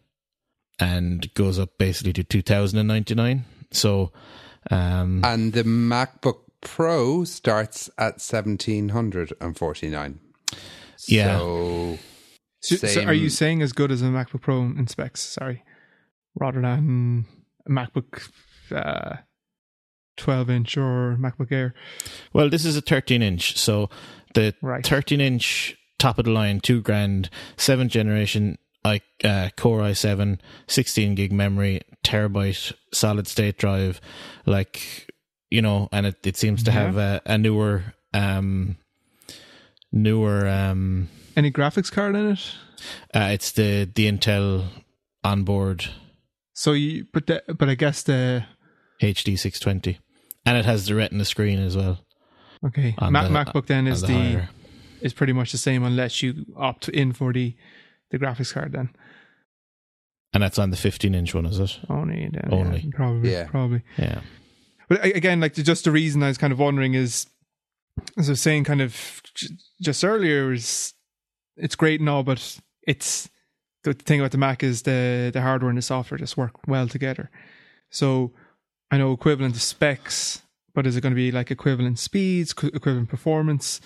and goes up basically to two thousand and ninety nine. So, um, And the MacBook Pro starts at 1749. Yeah. So, So, so are you saying as good as a MacBook Pro in specs? Sorry, rather than MacBook uh, 12 inch or MacBook Air. well, this is a thirteen inch, so the Right. thirteen inch top of the line, two grand, seventh generation. I uh, Core i7, 16 gig memory, terabyte solid state drive, like you know, and it, it seems to Yeah. have a, a newer, um, newer, um, Any graphics card in it? uh, it's the the Intel onboard So you, but the, but I guess the HD 620, and it has the Retina screen as well. okay on Ma- the- MacBook then is the, higher. is pretty much the same unless you opt in for the the graphics card then and that's on the 15 inch one, is it? only then, Only. yeah, probably Yeah. probably. Yeah. But again, like just the reason I was kind of wondering is, as I was saying, kind of j- just earlier, is it's great and all, but it's the thing about the Mac is the the hardware and the software just work well together. So I know equivalent specs, but is it going to be like equivalent speeds, equi- equivalent performance?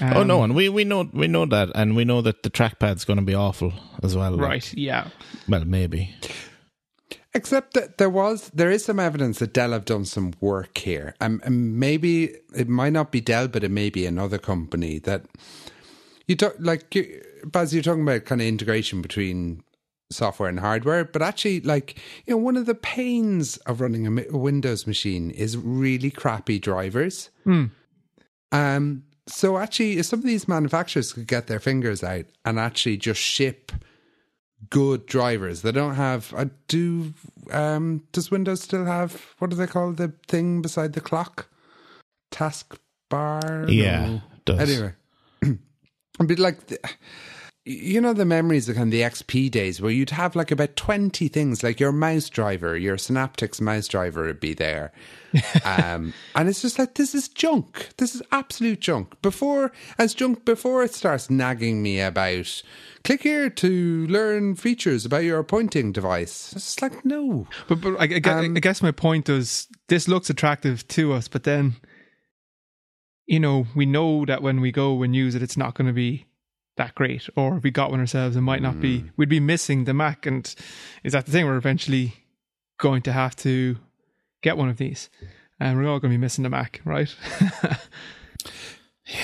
oh Um, no, and we we know we know that, and we know that the trackpad's going to be awful as well. like- right? Yeah, well, maybe. Except that there was, there is some evidence that Dell have done some work here. Um, and maybe it might not be Dell, but it may be another company that you talk like you, Baz. You're talking about kind of integration between software and hardware, but actually, like you know, one of the pains of running a, Windows machine is really crappy drivers. Hmm. Um, so actually, if some of these manufacturers could get their fingers out and actually just ship good drivers, they don't have. I do. Um, does Windows still have what do they call the thing beside the clock? Task bar. Yeah, No. it does. Anyway, but like. You know the memories of kind of the XP days where you'd have like about 20 things like your mouse driver, your Synaptics mouse driver would be there. um, and it's just like, this is junk. This is absolute junk. Before, as junk, before it starts nagging me about, click here to learn features about your pointing device. It's like, no. but but I, I, Um, I guess my point is this looks attractive to us, but then you know we know that when we go and use it, it's not going to be that great, or if we got one ourselves, it might not be. Mm. We'd be missing the Mac, and is that the thing? We're eventually going to have to get one of these, and we're all going to be missing the Mac, right?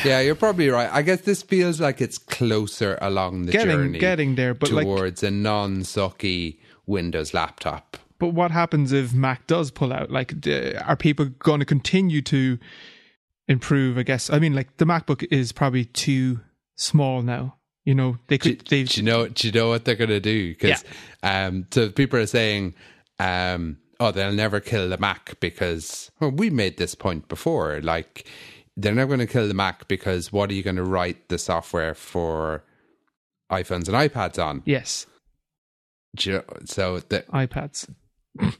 Yeah, you're probably right. I guess this feels like it's closer along the getting journey getting there, but like, towards a non sucky Windows laptop. but what happens if Mac does pull out? Like, are people going to continue to improve? I guess. I mean, like the MacBook is probably too small now. You know, they do, could. They do you know? Do you know what they're going to do? Because um, so people are saying, um, oh, they'll never kill the Mac because well, we made this point before. Like, they're never going to kill the Mac because what are you going to write the software for iPhones and iPads on? Yes, Do you know- so the, iPads. no,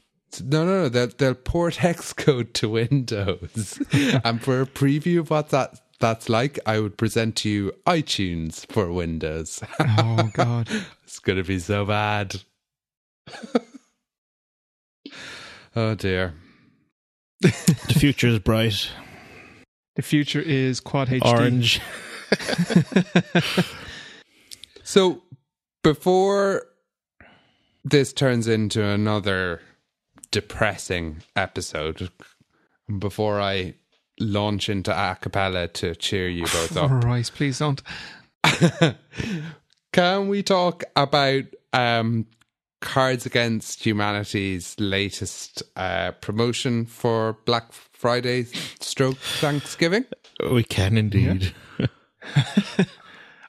no, no, they'll, they'll port Xcode to Windows. and for a preview of what that that's like, I would present to you iTunes for Windows. Oh God. it's going to be so bad. oh dear. The future is bright, The future is quad HD. orange. So before this turns into another depressing episode, before I launch into a cappella to cheer you both up, Christ, please don't. can we talk about um, Cards Against Humanity's latest uh, promotion for Black Friday stroke Thanksgiving? We can indeed.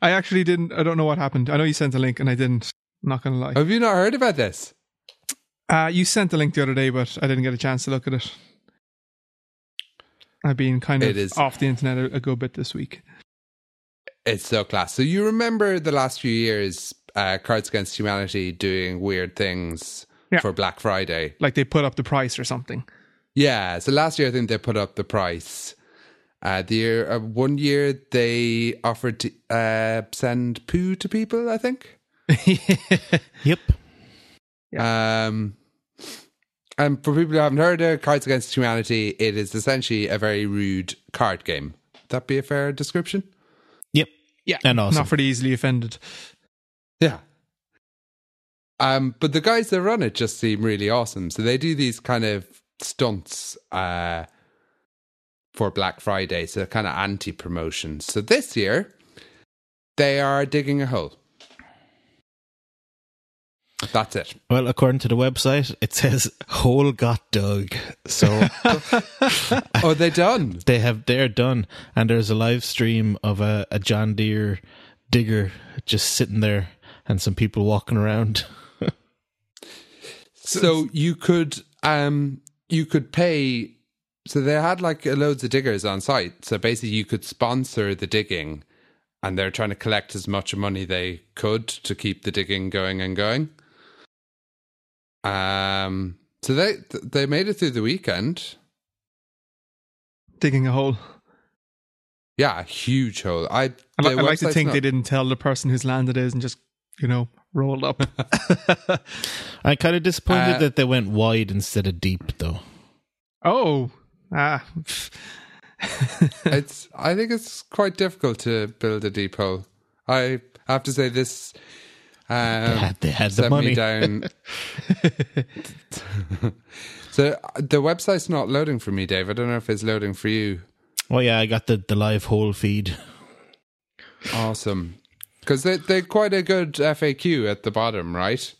I actually didn't. I don't know what happened. I know you sent a link, and I didn't. I'm not gonna lie. Have you not heard about this? Uh, you sent the link the other day, but I didn't get a chance to look at it. I've been kind of It is- off the internet a, a good bit this week. It's so class. So you remember the last few years, uh, Cards Against Humanity doing weird things Yeah. for Black Friday. Like they put up the price or something. Yeah. So last year, I think they put up the price. Uh, the year, uh, one year they offered to uh, send poo to people. I think. Yep. Um, and for people who haven't heard of Cards Against Humanity, it is essentially a very rude card game. Would that be a fair description? Yep. Yeah, And awesome. not for the easily offended. Yeah. Um, but the guys that run it just seem really awesome. So they do these kind of stunts uh, for Black Friday, so kind of anti promotions. So this year, they are digging a hole. That's it. Well, according to the website, it says hole got dug. So are they done. they have they're done, and there's a live stream of a, a John Deere digger just sitting there, and some people walking around. So you could um you could pay so they had like loads of diggers on site. So basically you could sponsor the digging and they're trying to collect as much money they could to keep the digging going and going. Um so they they made it through the weekend. Digging a hole. Yeah, a huge hole. I I, I like to think not- they didn't tell the person whose land it is and just, you know, rolled up. I'm kind of disappointed Uh, that they went wide instead of deep, though. oh. Ah. it's I think it's quite difficult to build a deep hole. I have to say this um, They had, they had the money. down. so the website's not loading for me, Dave. I don't know if it's loading for you. Oh yeah, I got the, the live hole feed. Awesome, because they they're quite a good FAQ at the bottom, right?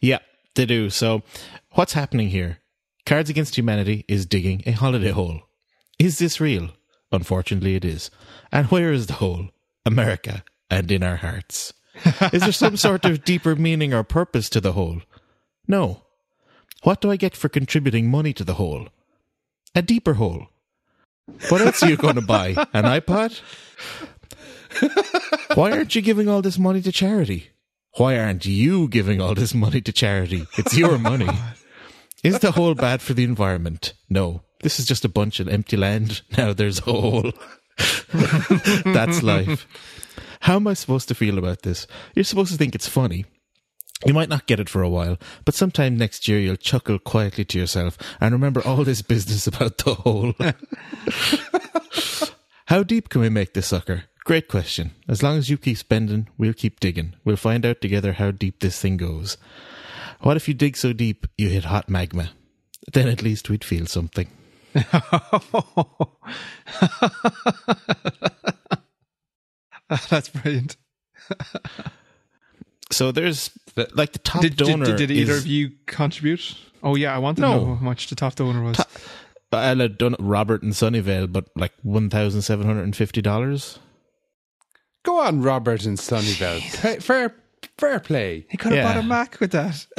Yeah, they do. So, what's happening here? Cards Against Humanity is digging a holiday hole. Is this real? Unfortunately, it is. And where is the hole? America and in our hearts. Is there some sort of deeper meaning or purpose to the hole? No. What do I get for contributing money to the hole? A deeper hole. What else are you going to buy? An iPod? Why aren't you giving all this money to charity? Why aren't you giving all this money to charity? It's your money. Is the hole bad for the environment? No. This is just a bunch of empty land. Now there's a hole. That's life. How am I supposed to feel about this? You're supposed to think it's funny. You might not get it for a while, but sometime next year you'll chuckle quietly to yourself and remember all this business about the hole. How deep can we make this sucker? Great question. As long as you keep spending, we'll keep digging. We'll find out together how deep this thing goes. What if you dig so deep you hit hot magma? Then at least we'd feel something. That's brilliant. So there's like the top Did, did, donor. did, did either is, of you contribute? Oh, yeah, I want to No. know how much the top donor was. I'll have done Robert in Sunnyvale, but like one thousand seven hundred and fifty dollars. Go on, Robert and Sunnyvale. Hey, fair fair play. he could have Yeah. bought a Mac with that.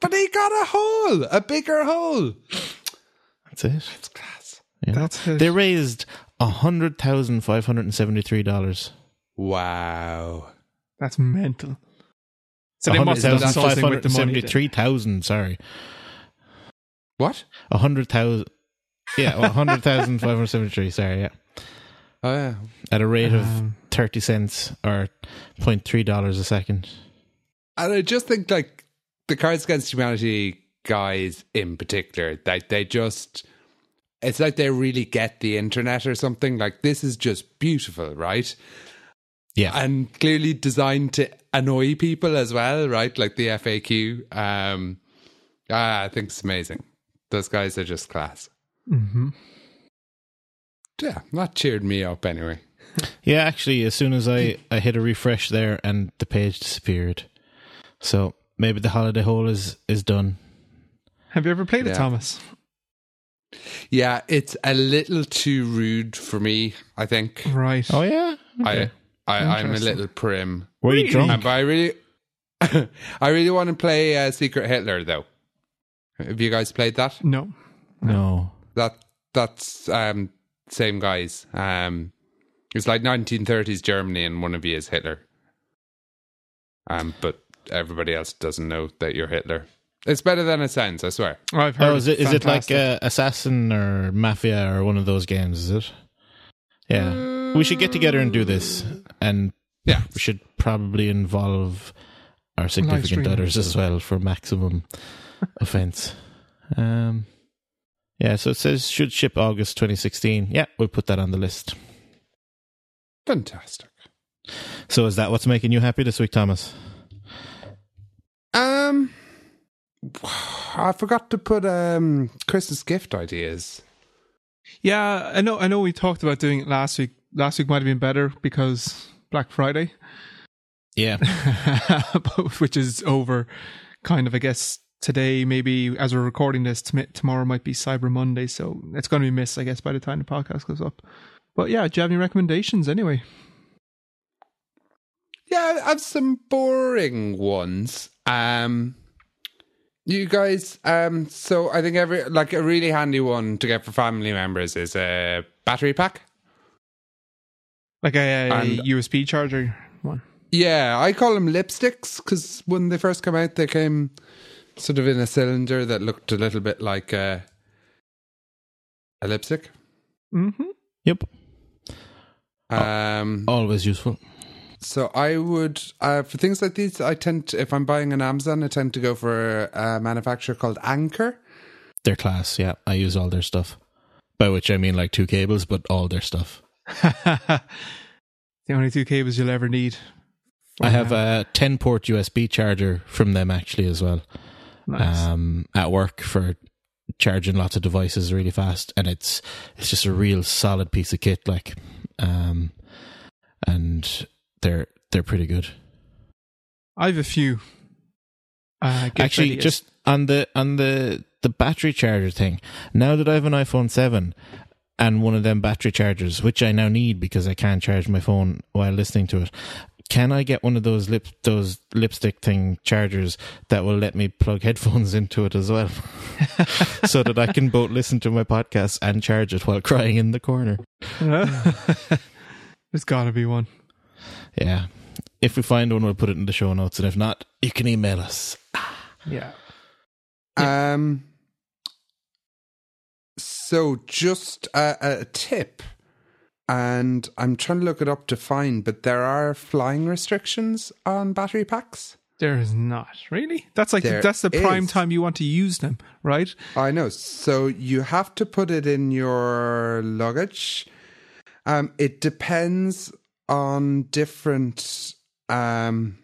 but he got a hole, a bigger hole. That's it. It's class. You know? That's it. They raised hundred thousand five hundred and seventy three dollars. Wow. That's mental. So they must have done something with the money. then. Seventy-three thousand. Sorry, What? a hundred thousand. Yeah, a hundred thousand five hundred seventy-three. Sorry, yeah, Oh yeah. at a rate of Um, thirty cents or 0.3 dollars a second. And I just think like the Cards Against Humanity guys in particular, like they just it's like they really get the internet or something. Like this is just beautiful, right? Yeah, And clearly designed to annoy people as well, right? Like the FAQ. Um ah, I think it's amazing. Those guys are just class. Mm-hmm. Yeah, that cheered me up anyway. yeah. Actually, as soon as I I hit a refresh there, and the page disappeared. So maybe the holiday hole is is done. Have you ever played it, Thomas? Yeah, it's a little too rude for me, I think. Right. Oh yeah, I, I I'm a little prim. were you drunk? Um, but I really, I really want to play uh, Secret Hitler though. Have you guys played that? No. no. That that's um same guys. Um, it's like 1930s Germany, and one of you is Hitler. Um, but everybody else doesn't know that you're Hitler. It's better than it sounds. I swear. Oh, I've heard Oh, is it is it like uh, Assassin or Mafia or one of those games? Is it? Yeah, we should get together and do this, and Yeah. we should probably involve our significant others as well for maximum offense. Um, yeah, so it says should ship August 2016. Yeah, we'll put that on the list. Fantastic. So is that what's making you happy this week, Thomas? Um, I forgot to put um Christmas gift ideas. Yeah, I know. I know. We talked about doing it last week. Last week might have been better because Black Friday, Yeah, which is over. Kind of, I guess today. Maybe as we're recording this, tom- tomorrow might be Cyber Monday, so it's going to be missed, I guess, by the time the podcast goes up. But yeah, do you have any recommendations anyway? Yeah, I have some boring ones. Um, you guys. Um, so I think every like a really handy one to get for family members is a battery pack. Like a, And- USB charger one. Yeah, I call them lipsticks because when they first come out, they came sort of in a cylinder that looked a little bit like a, a lipstick. Mm-hmm. yep, Um, always useful. So I would uh, for things like these. I tend to, if I'm buying an Amazon, I tend to go for a manufacturer called Anker. They're class, yeah, I use all their stuff. By which I mean like two cables, but all their stuff. the only two cables you'll ever need. I have a 10 port USB charger from them actually as well. Nice. Um, at work for charging lots of devices really fast, and it's it's just a real solid piece of kit. Like, um, and they're they're pretty good. I have a few. Uh, actually, just on the on the the battery charger thing. Now that I have an iPhone seven and one of them battery chargers, which I now need because I can't charge my phone while listening to it. Can I get one of those lip those lipstick thing chargers that will let me plug headphones into it as well, so that I can both listen to my podcast and charge it while crying in the corner? There's got to be one. Yeah, if we find one, we'll put it in the show notes, and if not, you can email us. Yeah. Um. So just a, a tip, and I'm trying to look it up to find, but there are flying restrictions on battery packs. There is not really. That's like There that's the prime is. time you want to use them, right? I know. So you have to put it in your luggage. Um, it depends on different. Um,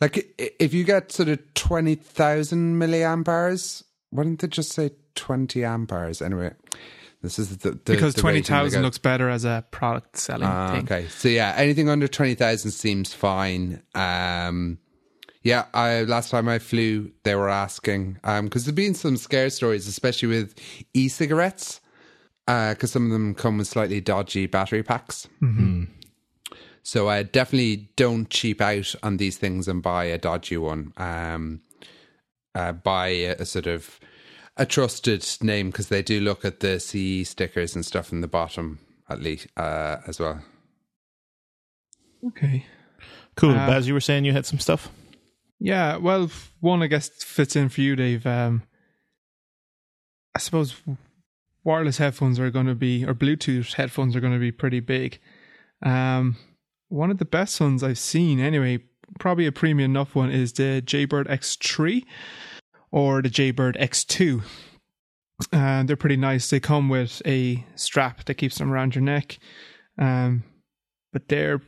like if you get sort of twenty thousand milliamp hours, why didn't they just say twenty amp hours? Anyway, this is the, the because the twenty rating they thousand get. looks better as a product selling Ah, thing. okay, so yeah, anything under twenty thousand seems fine. Um, yeah, I last time I flew, they were asking because there've been some scare stories, especially with e-cigarettes, because some of them come with slightly dodgy battery packs. Mm-hmm. So I definitely don't cheap out on these things and buy a dodgy one. Um, uh, buy a, a sort of a trusted name because they do look at the CE stickers and stuff in the bottom at least uh, as well. Okay. Cool. Uh, Baz, you were saying you had some stuff? Yeah, well, one I guess fits in for you, Dave. Um, I suppose wireless headphones are going to be, or Bluetooth headphones are going to be pretty big. Um, one of the best ones I've seen, anyway, probably a premium enough one, is the Jaybird X3 or the Jaybird X2. And they're pretty nice. They come with a strap that keeps them around your neck. Um, but they're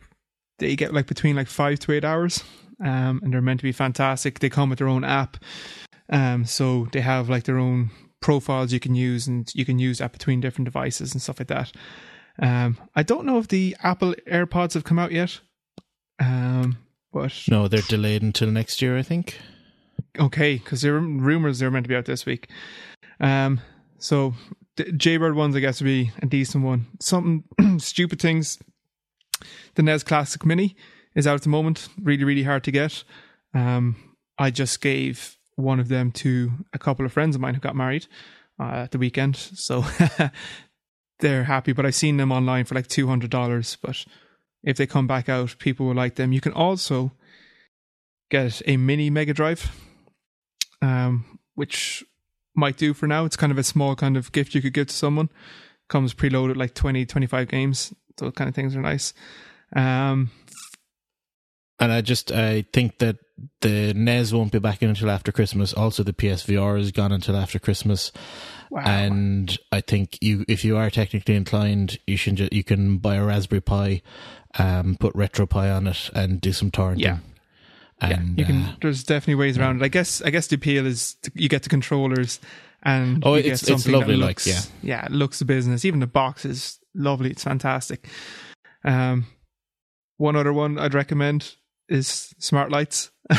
they get like between like five to eight hours um, and they're meant to be fantastic. They come with their own app, um, so they have like their own profiles you can use, and you can use that between different devices and stuff like that. Um, I don't know if the Apple AirPods have come out yet, um, but No, they're delayed until next year, I think. okay, because there are rumors they're meant to be out this week. Um, so the Jaybird ones, I guess, would be a decent one. Something stupid things. The NES Classic Mini is out at the moment. Really, really hard to get. Um, I just gave one of them to a couple of friends of mine who got married uh, at the weekend, so they're happy. But I've seen them online for like two hundred dollars. But if they come back out, people will like them. You can also get a mini Mega Drive, um, which might do for now. It's kind of a small kind of gift you could give to someone. Comes preloaded like 20, 25 games. Those kind of things are nice. Um, And I just I think that the NES won't be back in until after Christmas. Also, the PSVR is gone until after Christmas. Wow. And I think you, if you are technically inclined, you should ju- you can buy a Raspberry Pi, um, put RetroPie on it, and do some torrenting. Yeah. And, yeah, you can. uh, there's definitely ways around it. I guess. I guess the appeal is to, you get the controllers, and Oh, it's- it's lovely, like, looks- yeah. yeah, it looks the business. Even the box is lovely. It's fantastic. Um, one other one I'd recommend is smart lights.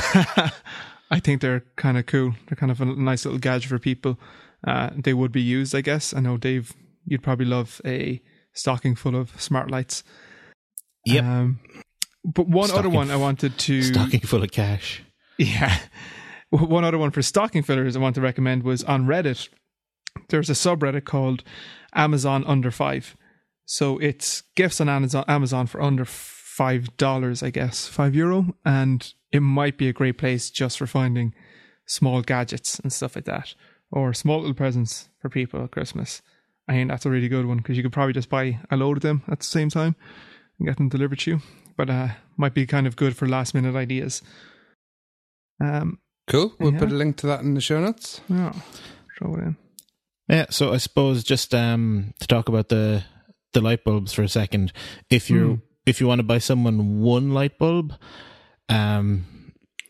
I think they're kind of cool. They're kind of a nice little gadget for people. Uh, they would be used, I guess. I know Dave, you'd probably love a stocking full of smart lights. Yep. Um, but one other one I wanted to stocking full of cash. yeah. One other one for stocking fillers I want to recommend was on Reddit. There's a subreddit called Amazon Under Five. So it's gifts on Amazon, Amazon for under five dollars, I guess, five euro, and it might be a great place just for finding small gadgets and stuff like that, or small little presents for people at Christmas. I think that's a really good one because you could probably just buy a load of them at the same time and get them delivered to you. But uh, might be kind of good for last minute ideas. Um, Cool. We'll Yeah. put a link to that in the show notes. yeah, throw it in. Yeah, so I suppose just um, to talk about the the light bulbs for a second. If you Hmm. if you want to buy someone one light bulb, um,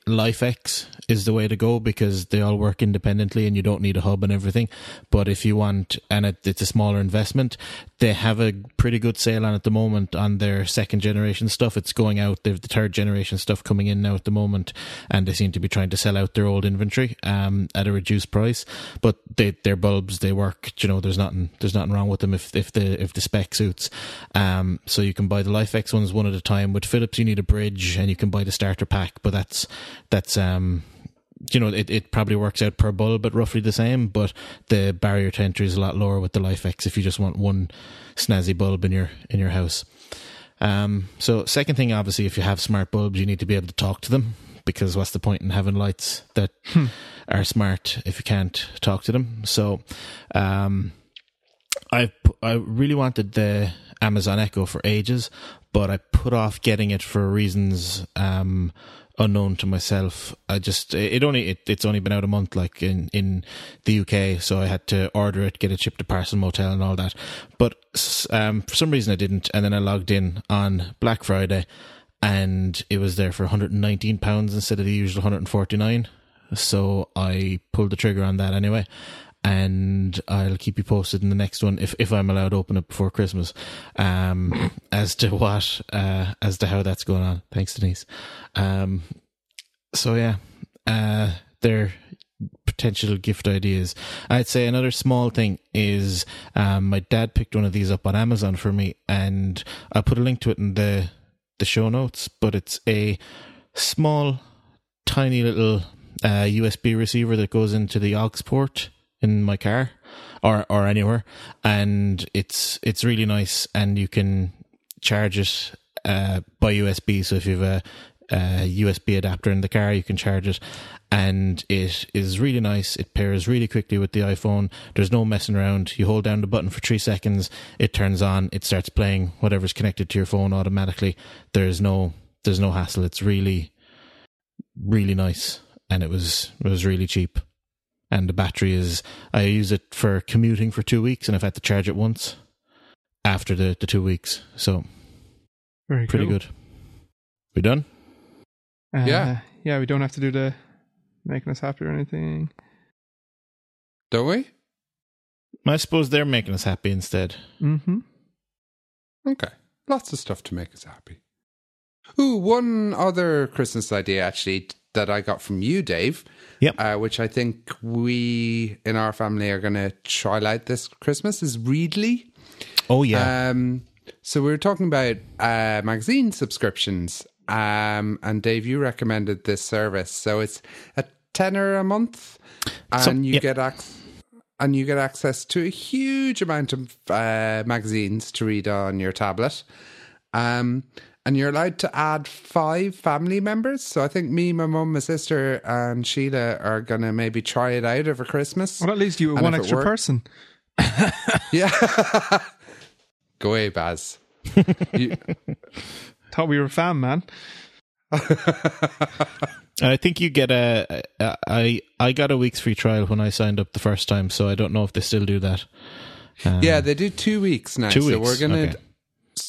LIFX is the way to go because they all work independently and you don't need a hub and everything. But if you want, and it, it's a smaller investment, they have a pretty good sale on at the moment on their second generation stuff. It's going out. They have the third generation stuff coming in now at the moment, and they seem to be trying to sell out their old inventory um, at a reduced price. But they, their bulbs, they work. You know, there's nothing there's nothing wrong with them if if the if the spec suits. Um, so you can buy the LIFX ones one at a time. With Philips, you need a bridge, and you can buy the starter pack. But that's that's um you know it, it probably works out per bulb at roughly the same but the barrier to entry is a lot lower with the LIFX if you just want one snazzy bulb in your in your house. Um so second thing obviously if you have smart bulbs you need to be able to talk to them because what's the point in having lights that are smart if you can't talk to them? So um I I really wanted the Amazon Echo for ages, but I put off getting it for reasons um, unknown to myself. I just it only it, it's only been out a month, like in in the UK, so I had to order it, get it shipped to Parcel Motel, and all that. But um, for some reason I didn't, and then I logged in on Black Friday, and it was there for 119 pounds instead of the usual 149. So I pulled the trigger on that anyway and I'll keep you posted in the next one if, if I'm allowed to open it before Christmas, um, as to what, uh, as to how that's going on. Thanks, Denise. Um, so yeah, uh, they're potential gift ideas. I'd say another small thing is, um, my dad picked one of these up on Amazon for me and I'll put a link to it in the, the show notes, but it's a small, tiny little uh, USB receiver that goes into the aux port in my car or or anywhere, and it's it's really nice, and you can charge it uh, by USB. So if you have a, a USB adapter in the car, you can charge it, and it is really nice. It pairs really quickly with the iPhone. There's no messing around. You hold down the button for three seconds, it turns on, it starts playing whatever's connected to your phone automatically. There's no there's no hassle. It's really really nice, and it was it was really cheap. And the battery is I use it for commuting for two weeks, and I've had to charge it once after the the two weeks. So Very pretty cool. good. We done? Uh, Yeah. Yeah, we don't have to do the making us happy or anything. Don't we? I suppose they're making us happy instead. Mm-hmm. Okay. Lots of stuff to make us happy. Ooh, one other Christmas idea actually that I got from you, Dave. Yep. Uh, which I think we in our family are going to try out this Christmas is Readly. Oh yeah. Um, so we were talking about uh, magazine subscriptions, um, and Dave, you recommended this service. So it's a tenner a month, and So- you yep. get access. And you get access to a huge amount of uh, magazines to read on your tablet. Um, and you're allowed to add five family members. So I think me, my mum, my sister, and Sheila are going to maybe try it out over Christmas. Well, at least you with And one extra work- person. Yeah. Go away, Baz. You- Thought we were a fan, man. I think you get a, a. I I got a week's free trial when I signed up the first time, so I don't know if they still do that. Um, yeah, they do two weeks now. Two so weeks, we're gonna okay.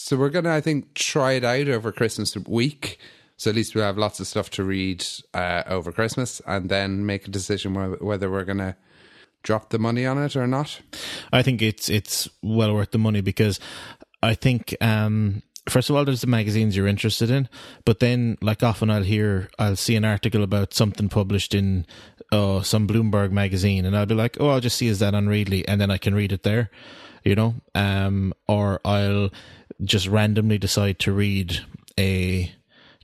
So we're gonna I think try it out over Christmas week. So at least we'll have lots of stuff to read uh, over Christmas and then make a decision whether, we're gonna drop the money on it or not. I think it's it's well worth the money because I think um first of all there's the magazines you're interested in, but then like often I'll hear I'll see an article about something published in uh, some Bloomberg magazine and I'll be like, oh I'll just see is that on Readly and then I can read it there, you know, um or I'll just randomly decide to read a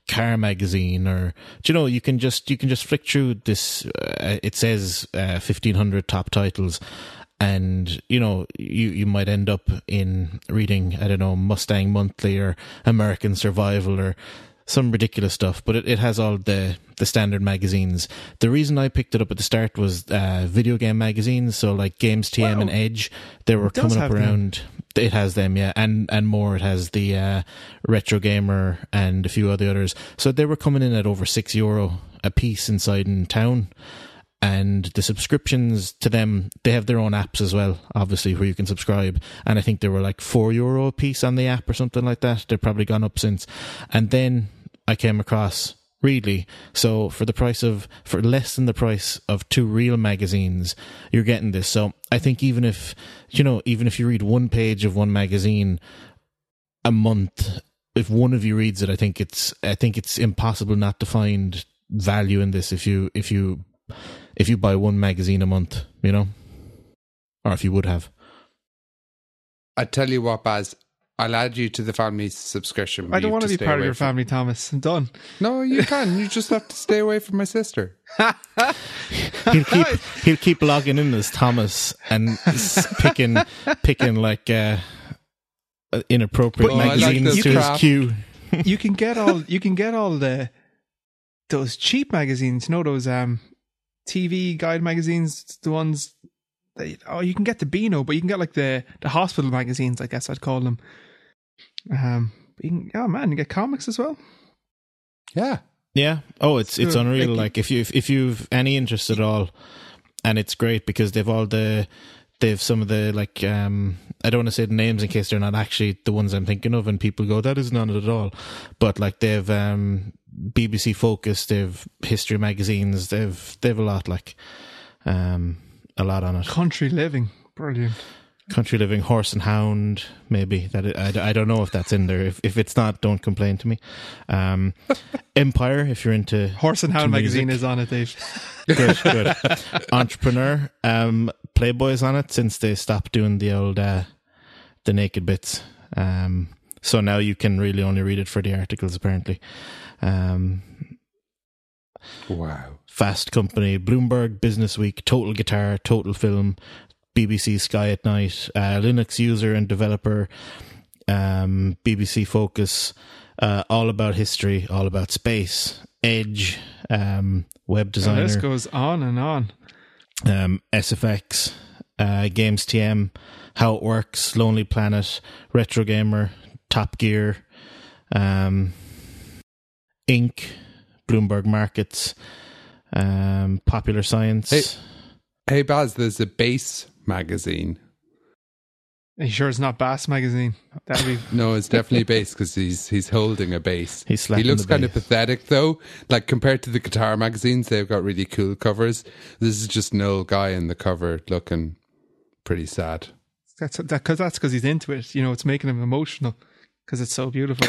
car magazine or you know you can just you can just flick through this uh, it says uh, 1500 top titles and you know you you might end up in reading i don't know mustang monthly or american survival or some ridiculous stuff but it, it has all the the standard magazines the reason i picked it up at the start was uh video game magazines so like games tm Wow. and edge they were coming up have them. around it has them, yeah, and and more. It has the uh, retro gamer and a few other others. So they were coming in at over six euro a piece inside in town, and the subscriptions to them they have their own apps as well, obviously where you can subscribe. And I think they were like four euro a piece on the app or something like that. They've probably gone up since. And then I came across Readly. So for the price of for less than the price of two real magazines, you're getting this. So I think even if you know, even if you read one page of one magazine a month, if one of you reads it, I think it's I think it's impossible not to find value in this if you if you if you buy one magazine a month, you know? Or if you would have. I tell you what, Baz, I'll add you to the family subscription. I don't want to be part of away your from- family, Thomas. I'm done. No, you can. You just have to stay away from my sister. He'll keep he'll keep logging in as Thomas and picking picking like uh inappropriate Oh, I like magazines to crap. his queue. you can get all you can get all the those cheap magazines. You know those um TV guide magazines, the ones that oh you can get the Beano, but you can get like the the hospital magazines. I guess I'd call them. Um, but you can, oh man, you get comics as well. Yeah. Yeah. Oh, it's it's unreal. like- Like if you if if you've any interest at all, and it's great because they've all the they've some of the like um I don't want to say the names in case they're not actually the ones I'm thinking of, and people go that is none at all. But like they've um BBC Focus, they've history magazines, they've they've a lot like um a lot on it. Country living, brilliant. Country Living, Horse and Hound, maybe that I, I don't know if that's in there. If if it's not, don't complain to me. Um, Empire, if you're into Horse and to Hound music. magazine is on it, Dave. good, good. Entrepreneur, um, Playboy's on it since they stopped doing the old uh, the naked bits. Um, so now you can really only read it for the articles, apparently. Um, Wow. Fast Company, Bloomberg Business Week, Total Guitar, Total Film, BBC Sky at Night, uh, Linux user and developer, um, BBC Focus, uh, all about history, all about space, Edge, um, web designer. this goes on and on. Um, SFX, uh, Games TM, How It Works, Lonely Planet, Retro Gamer, Top Gear, um, Inc., Bloomberg Markets, um, Popular Science. Hey. Hey Baz, there's a bass magazine. Are you sure it's not Bass magazine? That'd be No, it's definitely bass because he's he's holding a bass. He's he looks kind of pathetic though. Like compared to the guitar magazines, they've got really cool covers. This is just an old guy in the cover looking pretty sad. that's that because that's because he's into it. You know, it's making him emotional because it's so beautiful.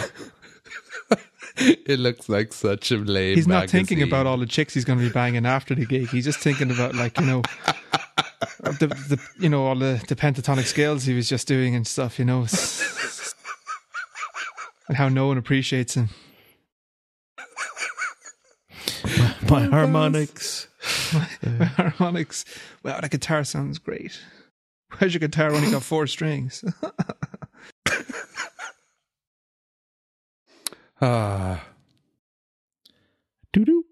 it looks like such a lame. he's not thinking about all the chicks he's going to be banging after the gig. He's just thinking about like you know, the, the you know all the, the pentatonic scales he was just doing and stuff. You know, and how no one appreciates him. My harmonics. My harmonics. Wow, the guitar sounds great. Where's your guitar only got four strings? Ah, Doo doo.